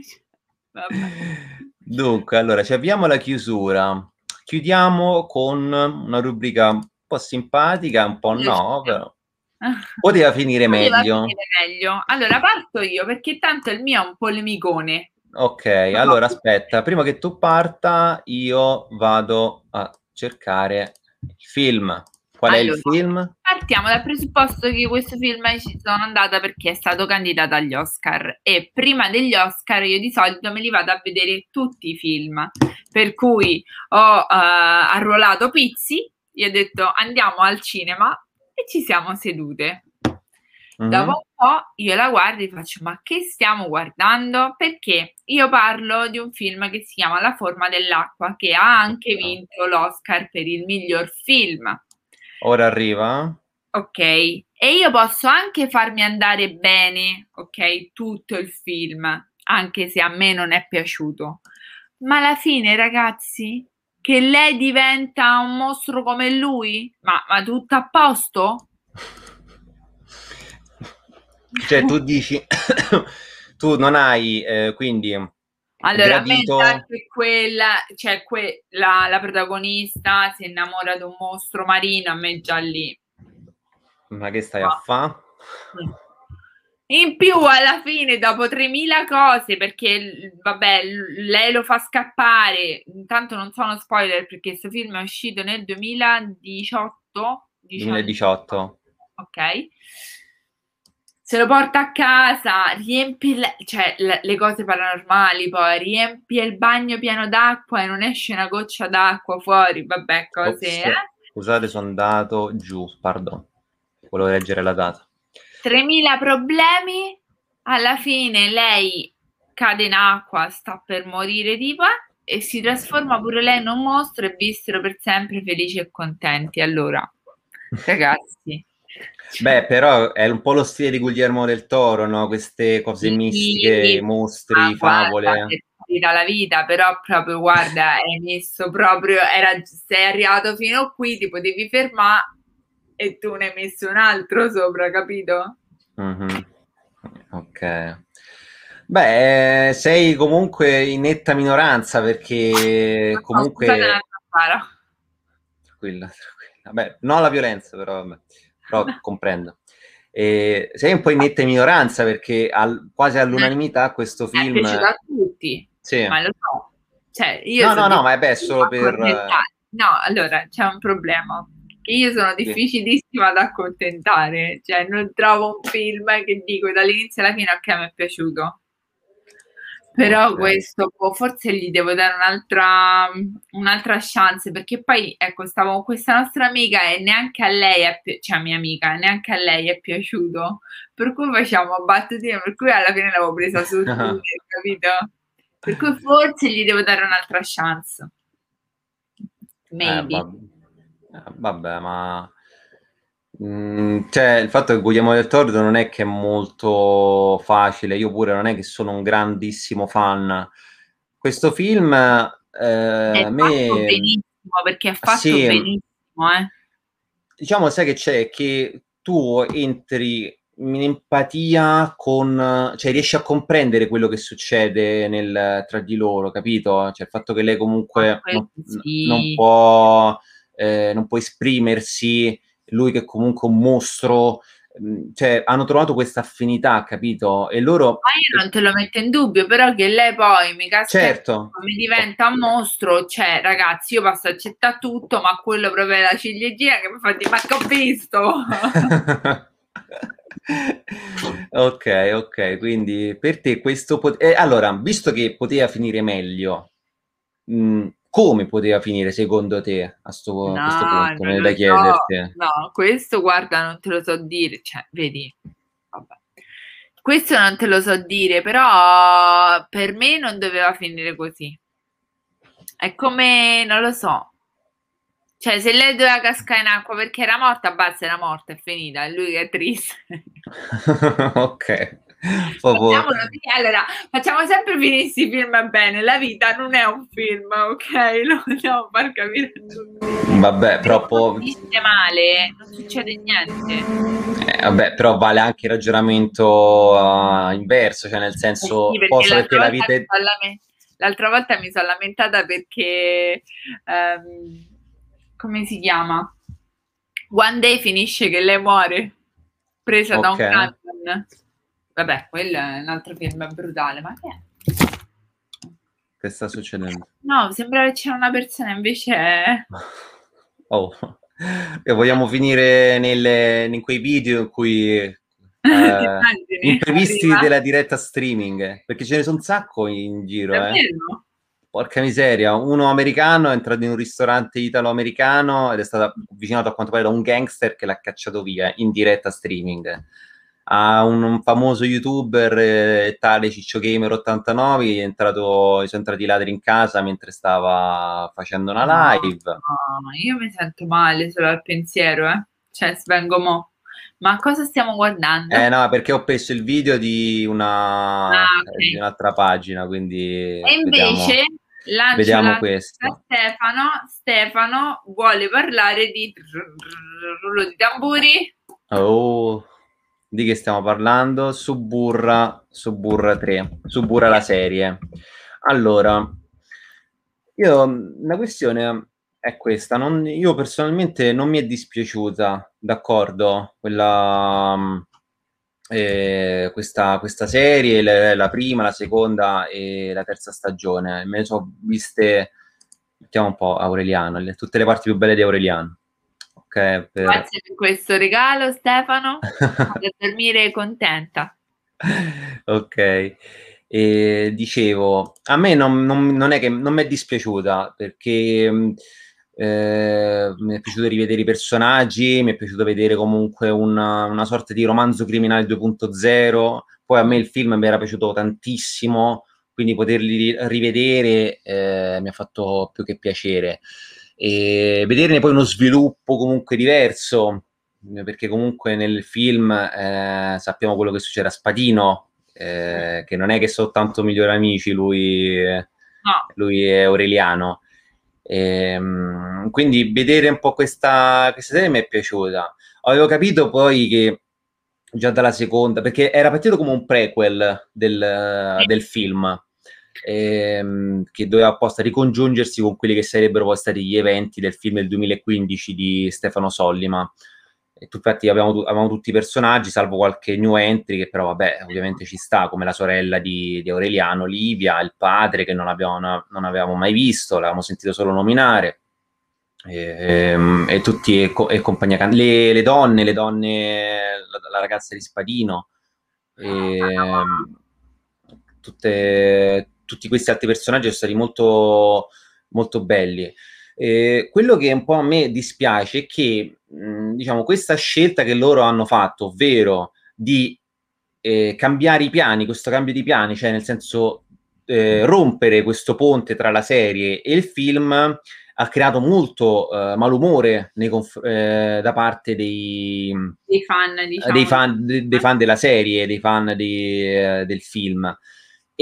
Dunque, allora ci avviamo alla chiusura. Chiudiamo con una rubrica un po' simpatica, un po' no, però. Poteva finire Poteva meglio. Finire meglio. Allora, parto io perché tanto il mio è un polemicone. Ok, allora aspetta, prima che tu parta, io vado a cercare film. Qual allora, è il film? Partiamo dal presupposto che questo film ci sono andata perché è stato candidato agli Oscar e prima degli Oscar io di solito me li vado a vedere tutti i film, per cui ho uh, arruolato Pizzi, gli ho detto andiamo al cinema e ci siamo sedute. Mm-hmm. Dopo un po' io la guardo e faccio: Ma che stiamo guardando? Perché io parlo di un film che si chiama La forma dell'acqua, che ha anche vinto l'Oscar per il miglior film. Ora arriva. Ok, e io posso anche farmi andare bene, ok, tutto il film, anche se a me non è piaciuto. Ma alla fine, ragazzi, che lei diventa un mostro come lui? Ma, ma tutto a posto? Cioè tu dici, tu non hai eh, quindi Allora, gradito... anche quella, cioè que- la, la, protagonista si innamora di un mostro marino, a me già lì. Ma che stai no. a fare? In più, alla fine, dopo 3000 cose, perché vabbè, lei lo fa scappare. Intanto non sono spoiler perché questo film è uscito nel 2018. 2018. Ok se lo porta a casa, riempie le, cioè, le, cose paranormali, poi riempie il bagno pieno d'acqua e non esce una goccia d'acqua fuori, vabbè, cose. Eh? Scusate, sono andato giù, pardon, volevo leggere la data. 3000 problemi, alla fine lei cade in acqua, sta per morire tipo e si trasforma pure lei in un mostro e vissero per sempre felici e contenti. Allora, ragazzi, Beh, però è un po' lo stile di Guglielmo del Toro, no? Queste cose sì, mistiche, mostri, ah, favole. Guarda, la vita, però proprio guarda, hai messo proprio, era, sei arrivato fino a qui, ti potevi fermare e tu ne hai messo un altro sopra, capito? Mm-hmm. Ok. Beh, sei comunque in netta minoranza perché comunque... Tranquilla, tranquilla. Beh, no alla violenza, però vabbè però comprendo. E sei un po' in netta minoranza perché al, quasi all'unanimità questo film... È piaciuto a tutti, sì. ma lo so. Cioè, io no, no, no, ma è beh, solo per... No, allora, c'è un problema. Io sono difficilissima sì. da accontentare, cioè non trovo un film che dico dall'inizio alla fine a che mi è piaciuto. Però okay. questo forse gli devo dare un'altra, un'altra chance perché poi ecco stavo con questa nostra amica e neanche a lei è pi- cioè mia amica neanche a lei è piaciuto per cui facciamo battutine per cui alla fine l'avevo presa su tutti capito per cui forse gli devo dare un'altra chance maybe eh, vabbè. Eh, vabbè ma Mm, cioè, il fatto che Guglielmo del Toro non è che è molto facile, io pure non è che sono un grandissimo fan. Questo film eh, è me... benissimo perché è fatto sì, benissimo. Eh. Diciamo, sai che c'è? Che tu entri in empatia con, cioè riesci a comprendere quello che succede nel, tra di loro, capito? Cioè il fatto che lei comunque ah, non, sì. non, può, eh, non può esprimersi lui che è comunque un mostro, mm, cioè hanno trovato questa affinità, capito? E loro... Ma io non te lo metto in dubbio, però che lei poi mi casca, certo. mi diventa un mostro, cioè ragazzi io posso accettare tutto, ma quello proprio è la ciliegina che mi fa dire, ma che ho visto? ok, ok, quindi per te questo... Pot- eh, allora, visto che poteva finire meglio, mh, mm, come poteva finire secondo te a, sto, no, a questo punto? Non da chiederti. No, questo guarda, non te lo so dire, cioè, vedi, vabbè. Questo non te lo so dire, però per me non doveva finire così. È come, non lo so. Cioè, se lei doveva cascare in acqua perché era morta, basta, era morta, è finita. È lui che è triste. ok. Allora, facciamo sempre finire questi film bene. La vita non è un film, ok? Lo dobbiamo far capire. Vabbè, però finisce male, non succede niente. Eh, vabbè, però vale anche il ragionamento uh, inverso, cioè nel senso, eh sì, perché posso perché la vita è... L'altra volta mi sono lamentata perché um, come si chiama? One Day finisce che lei muore presa okay. da un camion Vabbè, quello è un altro film brutale, ma che è? Che sta succedendo? No, sembra che c'era una persona, invece... Oh, e vogliamo finire nelle, in quei video in cui... Eh, imprevisti arriva. della diretta streaming, perché ce ne sono un sacco in giro. Eh. Porca miseria, uno americano è entrato in un ristorante italo-americano ed è stato avvicinato a quanto pare da un gangster che l'ha cacciato via in diretta streaming a un, un famoso youtuber eh, tale Ciccio Gamer 89 è entrato, sono entrati i ladri in casa mentre stava facendo una live. No, io mi sento male solo al pensiero, eh. Cioè, svengo mo'. Ma cosa stiamo guardando? Eh no, perché ho preso il video di, una, ah, okay. di un'altra pagina, quindi... E invece vediamo, vediamo questo. Stefano, Stefano vuole parlare di rullo di tamburi. Oh di che stiamo parlando? Suburra, Suburra 3, Suburra la serie. Allora, io la questione è questa, non, io personalmente non mi è dispiaciuta, d'accordo, quella, eh, questa, questa, serie, la, la, prima, la seconda e la terza stagione, me ne sono viste, mettiamo un po' Aureliano, le, tutte le parti più belle di Aureliano. Per... Grazie per questo regalo Stefano, per dormire contenta. ok. E dicevo, a me non, non, non, è che non mi è dispiaciuta perché eh, mi è piaciuto rivedere i personaggi, mi è piaciuto vedere comunque una, una sorta di romanzo criminale 2.0. Poi a me il film mi era piaciuto tantissimo, quindi poterli rivedere eh, mi ha fatto più che piacere. E vederne poi uno sviluppo comunque diverso, perché comunque nel film eh, sappiamo quello che succede a Spadino, eh, che non è che soltanto migliori amici, lui, no. lui è Aureliano. E, ehm, quindi vedere un po' questa, questa serie mi è piaciuta. Avevo capito poi che già dalla seconda, perché era partito come un prequel del, del film, ehm, che doveva apposta ricongiungersi con quelli che sarebbero poi stati gli eventi del film del 2015 di Stefano Sollima infatti abbiamo, avevamo tutti i personaggi, salvo qualche new entry che però vabbè ovviamente ci sta, come la sorella di, di Aureliano, Livia, il padre che non, abbiamo, non avevamo mai visto, l'avevamo sentito solo nominare, e, ehm, e tutti e, e compagnia, le, le, donne, le donne, la, la ragazza di Spadino, e, ehm, tutte, tutti questi altri personaggi sono stati molto, molto belli. Eh, quello che un po' a me dispiace è che, mh, diciamo, questa scelta che loro hanno fatto, ovvero di eh, cambiare i piani, questo cambio di piani, cioè nel senso eh, rompere questo ponte tra la serie e il film, ha creato molto uh, malumore conf- eh, da parte dei, dei, fan, diciamo. dei, fan, de- dei fan della serie, dei fan di, uh, del film.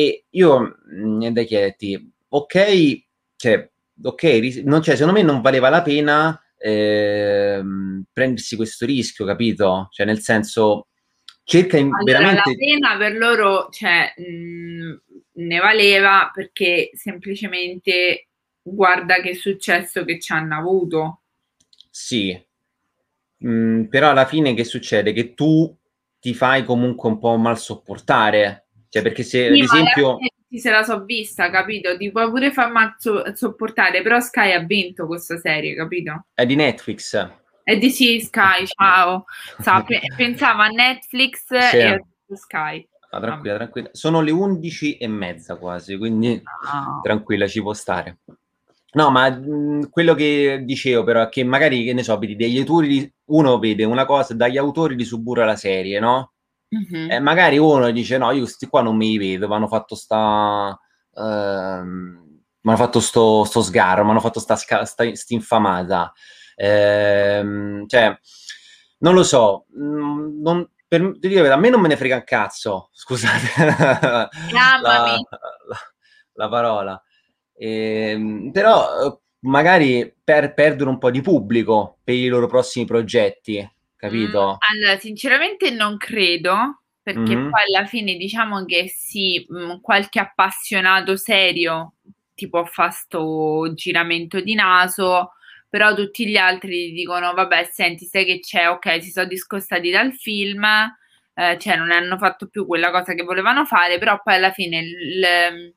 E io mh, da chiederti, ok, cioè, ok, non, cioè, secondo me non valeva la pena eh, prendersi questo rischio, capito? Cioè, nel senso, cerca in, allora, veramente... La pena per loro, cioè, mh, ne valeva perché semplicemente guarda che successo che ci hanno avuto. Sì, mh, però alla fine che succede? Che tu ti fai comunque un po' mal sopportare. Cioè, perché se sì, ad esempio se la so vista, capito? Ti puoi pure far mazzo, sopportare, però Sky ha vinto questa serie, capito? È di Netflix. È di sì, Sky, ciao. Sa, pensava a Netflix sì. e a Sky. Ah, tranquilla, tranquilla. Sono le 11 e mezza quasi, quindi no. tranquilla, ci può stare. No, ma mh, quello che dicevo però è che magari, che ne so, vedi degli autori, uno vede una cosa, dagli autori di subura la serie, no? Mm-hmm. E magari uno dice: No, io questi qua non mi vedo, mi hanno fatto sta. Ehm, mi hanno fatto sto, sto sgarro, mi hanno fatto sta, sta, sta infamata. Ehm, cioè, non lo so. Mm, non, per, dire, a me non me ne frega un cazzo, scusate la, la, la, parola. Ehm, però magari per perdere un po' di pubblico per i loro prossimi progetti capito? Mm, allora, sinceramente non credo, perché mm-hmm. poi alla fine diciamo che sì, mm, qualche appassionato serio ti può fare sto giramento di naso, però tutti gli altri dicono, vabbè, senti, sai che c'è, ok, si sono discostati dal film, eh, cioè non hanno fatto più quella cosa che volevano fare, però poi alla fine il,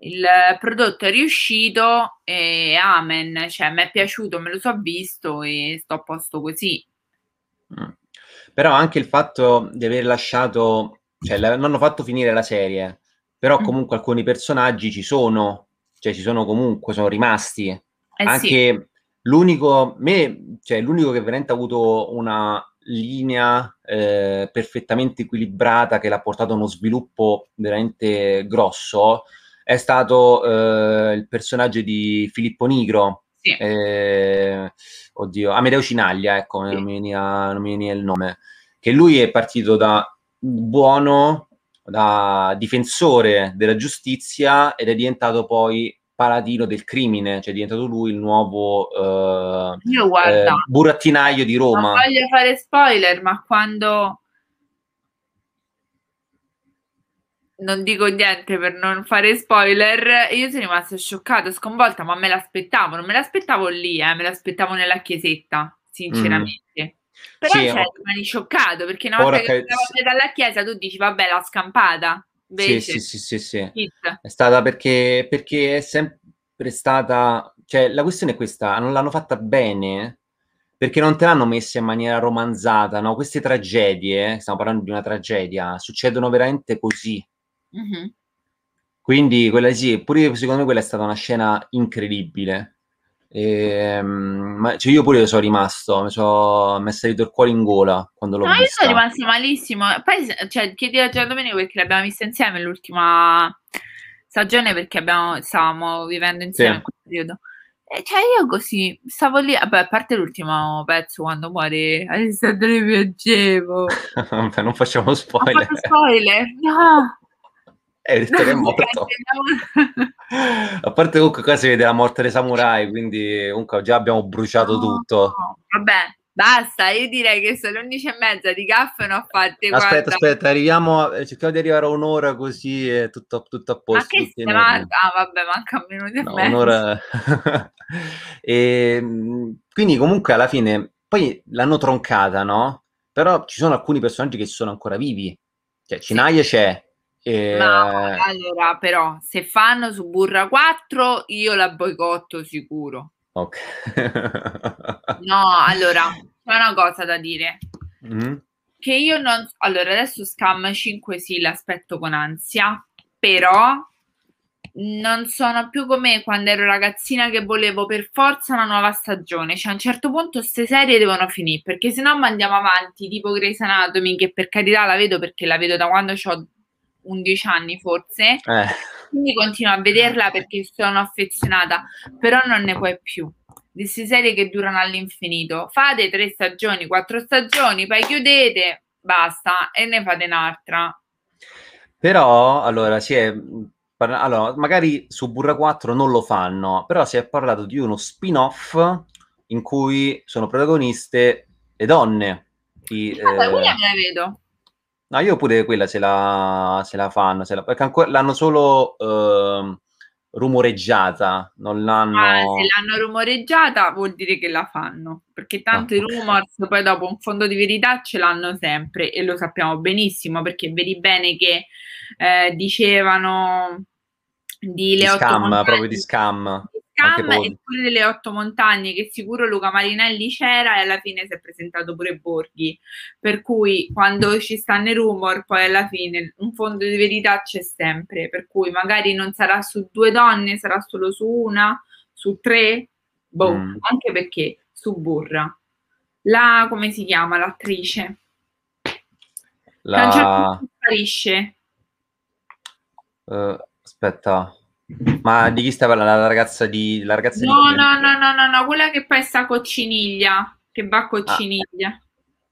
il prodotto è riuscito e amen, cioè mi è piaciuto, me lo so visto e sto a posto così. Mm. Però anche il fatto di aver lasciato, cioè non hanno fatto finire la serie, però mm. comunque mm. alcuni personaggi ci sono, cioè ci sono comunque, sono rimasti. Eh anche sì. l'unico, me, cioè l'unico che veramente ha avuto una linea eh, perfettamente equilibrata che l'ha portato a uno sviluppo veramente grosso è stato eh, il personaggio di Filippo Nigro. Sì. Eh, oddio, Amedeo Cinaglia, ecco, sì. non, mi veniva, non mi veniva il nome. Che lui è partito da buono, da difensore della giustizia ed è diventato poi paladino del crimine, cioè è diventato lui il nuovo eh, Io guarda, eh, burattinaio di Roma. Non voglio fare spoiler, ma quando non dico niente per non fare spoiler, io sono rimasta scioccata, sconvolta, ma me l'aspettavo, non me l'aspettavo lì, eh, me l'aspettavo nella chiesetta, sinceramente. Mm. Però sì, cioè, rimani scioccato perché una volta che, che dalla chiesa tu dici vabbè l'ha scampata. Invece, sì, sì, sì, sì, sì. È stata perché, perché è sempre stata, cioè la questione è questa, non l'hanno fatta bene perché non te l'hanno messa in maniera romanzata, no? Queste tragedie, stiamo parlando di una tragedia, succedono veramente così. Mm-hmm. Quindi quella sì, pure secondo me quella è stata una scena incredibile. E, um, ma, cioè io pure sono rimasto, mi sono messo salito il cuore in gola quando l'ho no, io sono rimasto malissimo. Poi cioè, chiedi a Gian Domenico perché l'abbiamo vista insieme l'ultima stagione perché abbiamo, stavamo vivendo insieme sì. in quel periodo. E cioè io così stavo lì, vabbè, a parte l'ultimo pezzo quando muore Alessandro piangevo. vabbè, non facciamo spoiler. Non faccio spoiler, no. Che è morto. a parte comunque qua si vede la morte dei samurai, quindi comunque già abbiamo bruciato no, tutto. No. Vabbè, Basta, io direi che sono le 11 e mezza di caffè ne ho fatte. Aspetta, guarda. aspetta, arriviamo, eh, cerchiamo di arrivare a un'ora così è tutto, tutto a posto. Ma che manca? Ah, vabbè, manca un minuto e no, mezzo. Un'ora... e, ehm, quindi comunque alla fine, poi l'hanno troncata, no? Però ci sono alcuni personaggi che sono ancora vivi. Cioè, Cinaya sì. c'è, e... Ma allora, però, se fanno su Burra 4, io la boicotto sicuro. Ok. no, allora, c'è una cosa da dire. Mm. Che io non... Allora, adesso Scam 5 sì, l'aspetto con ansia, però non sono più come quando ero ragazzina che volevo per forza una nuova stagione. Cioè, a un certo punto queste serie devono finire, perché se no andiamo avanti, tipo Grey's Anatomy, che per carità la vedo perché la vedo da quando ho 11 anni forse. Eh quindi continuo a vederla perché sono affezionata, però non ne puoi più. Di queste serie che durano all'infinito. Fate tre stagioni, quattro stagioni, poi chiudete, basta, e ne fate un'altra. Però, allora, si è... Allora, magari su Burra 4 non lo fanno, però si è parlato di uno spin-off in cui sono protagoniste le donne. Di, ah, eh... quella me la vedo. No, io pure quella se la, se la fanno, se la, perché ancora, l'hanno solo uh, rumoreggiata, non l'hanno... Ah, se l'hanno rumoreggiata vuol dire che la fanno, perché tanto ah, i rumors poi dopo un fondo di verità ce l'hanno sempre e lo sappiamo benissimo, perché vedi bene che eh, dicevano di, di scam, proprio di scam. Cam e pure delle otto montagne che sicuro Luca Marinelli c'era e alla fine si è presentato pure Borghi. Per cui quando ci stanno i rumor poi alla fine un fondo di verità c'è sempre. Per cui magari non sarà su due donne sarà solo su una su tre boh mm. anche perché su Burra. La come si chiama l'attrice? La certo sparisce. Uh, aspetta ma di chi sta parlando? La ragazza di... La ragazza no, di... no, no, no, no, no, quella che poi sta cocciniglia, che va a cocciniglia.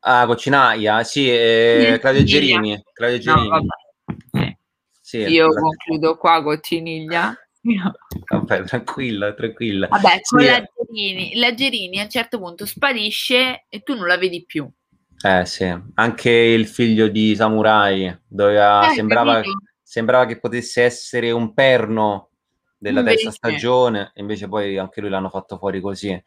Ah, ah Coccinaia, sì, eh, Claudio Gerini. Claudio Gerini. No, sì. Sì, Io la... concludo qua Cocciniglia. Vabbè, tranquilla, tranquilla. Vabbè, con sì. la, Gerini, la Gerini a un certo punto sparisce e tu non la vedi più. Eh sì, anche il figlio di Samurai doveva, eh, sembrava... Capito? Sembrava che potesse essere un perno della invece. terza stagione, invece poi anche lui l'hanno fatto fuori così.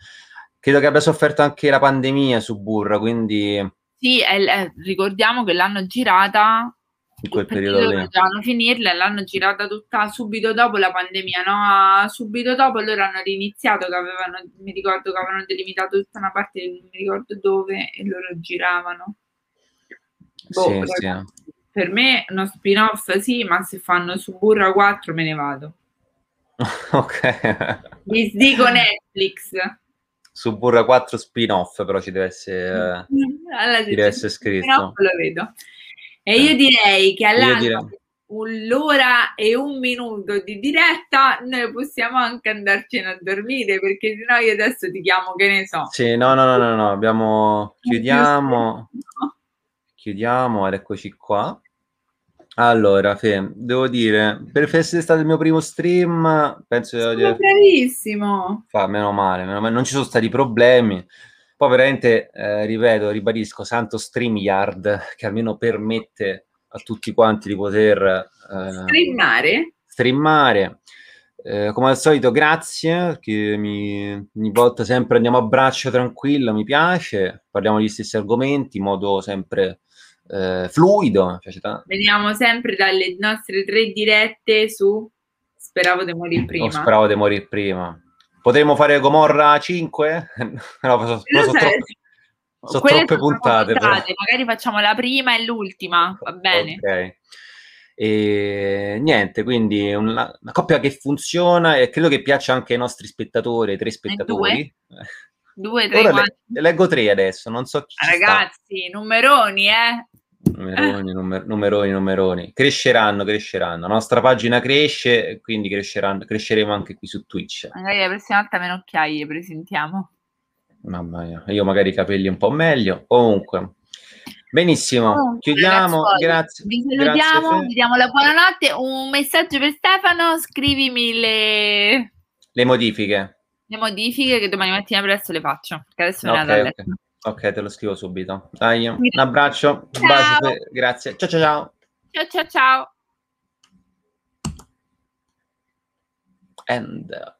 Credo che abbia sofferto anche la pandemia su Burra, quindi... Sì, eh, ricordiamo che l'hanno girata in quel periodo lì. Dovevano finirla e l'hanno girata tutta subito dopo la pandemia, no? Subito dopo loro hanno riniziato che avevano, mi ricordo che avevano delimitato tutta una parte, non mi ricordo dove, e loro giravano. Boh, sì, sì per me uno spin-off sì, ma se fanno su Burra 4 me ne vado. ok. Vi dico Netflix. Su Burra 4 spin-off però ci deve essere, allora, ci deve essere scritto. Lo vedo. E io direi che all'anno un'ora e un minuto di diretta, noi possiamo anche andarcene a dormire perché sennò io adesso ti chiamo che ne so. Sì, no, no, no, no, no. abbiamo chiudiamo chiudiamo ed eccoci qua. Allora, Fe, devo dire, per essere stato il mio primo stream, penso di... bravissimo! Fa, meno male, meno male, non ci sono stati problemi. Poi veramente, eh, ripeto, ribadisco, santo StreamYard, che almeno permette a tutti quanti di poter eh, streamare. streamare. Eh, come al solito, grazie, che mi, ogni volta sempre andiamo a braccio tranquillo, mi piace, parliamo degli stessi argomenti in modo sempre eh, fluido. Veniamo sempre dalle nostre tre dirette su Speravo di morire prima. Oh, speravo di morire prima. Potremmo fare Gomorra 5? no, so, so, sono troppe puntate. puntate magari facciamo la prima e l'ultima, va bene. Ok. E niente, quindi una, una, coppia che funziona e credo che piaccia anche ai nostri spettatori, ai tre spettatori. Due, due tre, le, leggo tre adesso, non so chi Ragazzi, numeroni, eh? Numeroni, numer- numeroni, numeroni. Cresceranno, cresceranno. La nostra pagina cresce, quindi cresceremo anche qui su Twitch. Magari la prossima volta meno occhiaie presentiamo. Mamma mia, io magari i capelli un po' meglio. Comunque, benissimo, oh, chiudiamo. Grazie. Vi salutiamo, vi diamo la buonanotte. Un messaggio per Stefano, scrivimi le... le modifiche. Le modifiche che domani mattina presto le faccio, perché adesso okay, me ne okay. Ok, te lo scrivo subito. Dai, un abbraccio, un bacio, grazie. Ciao ciao ciao. Ciao ciao ciao. And...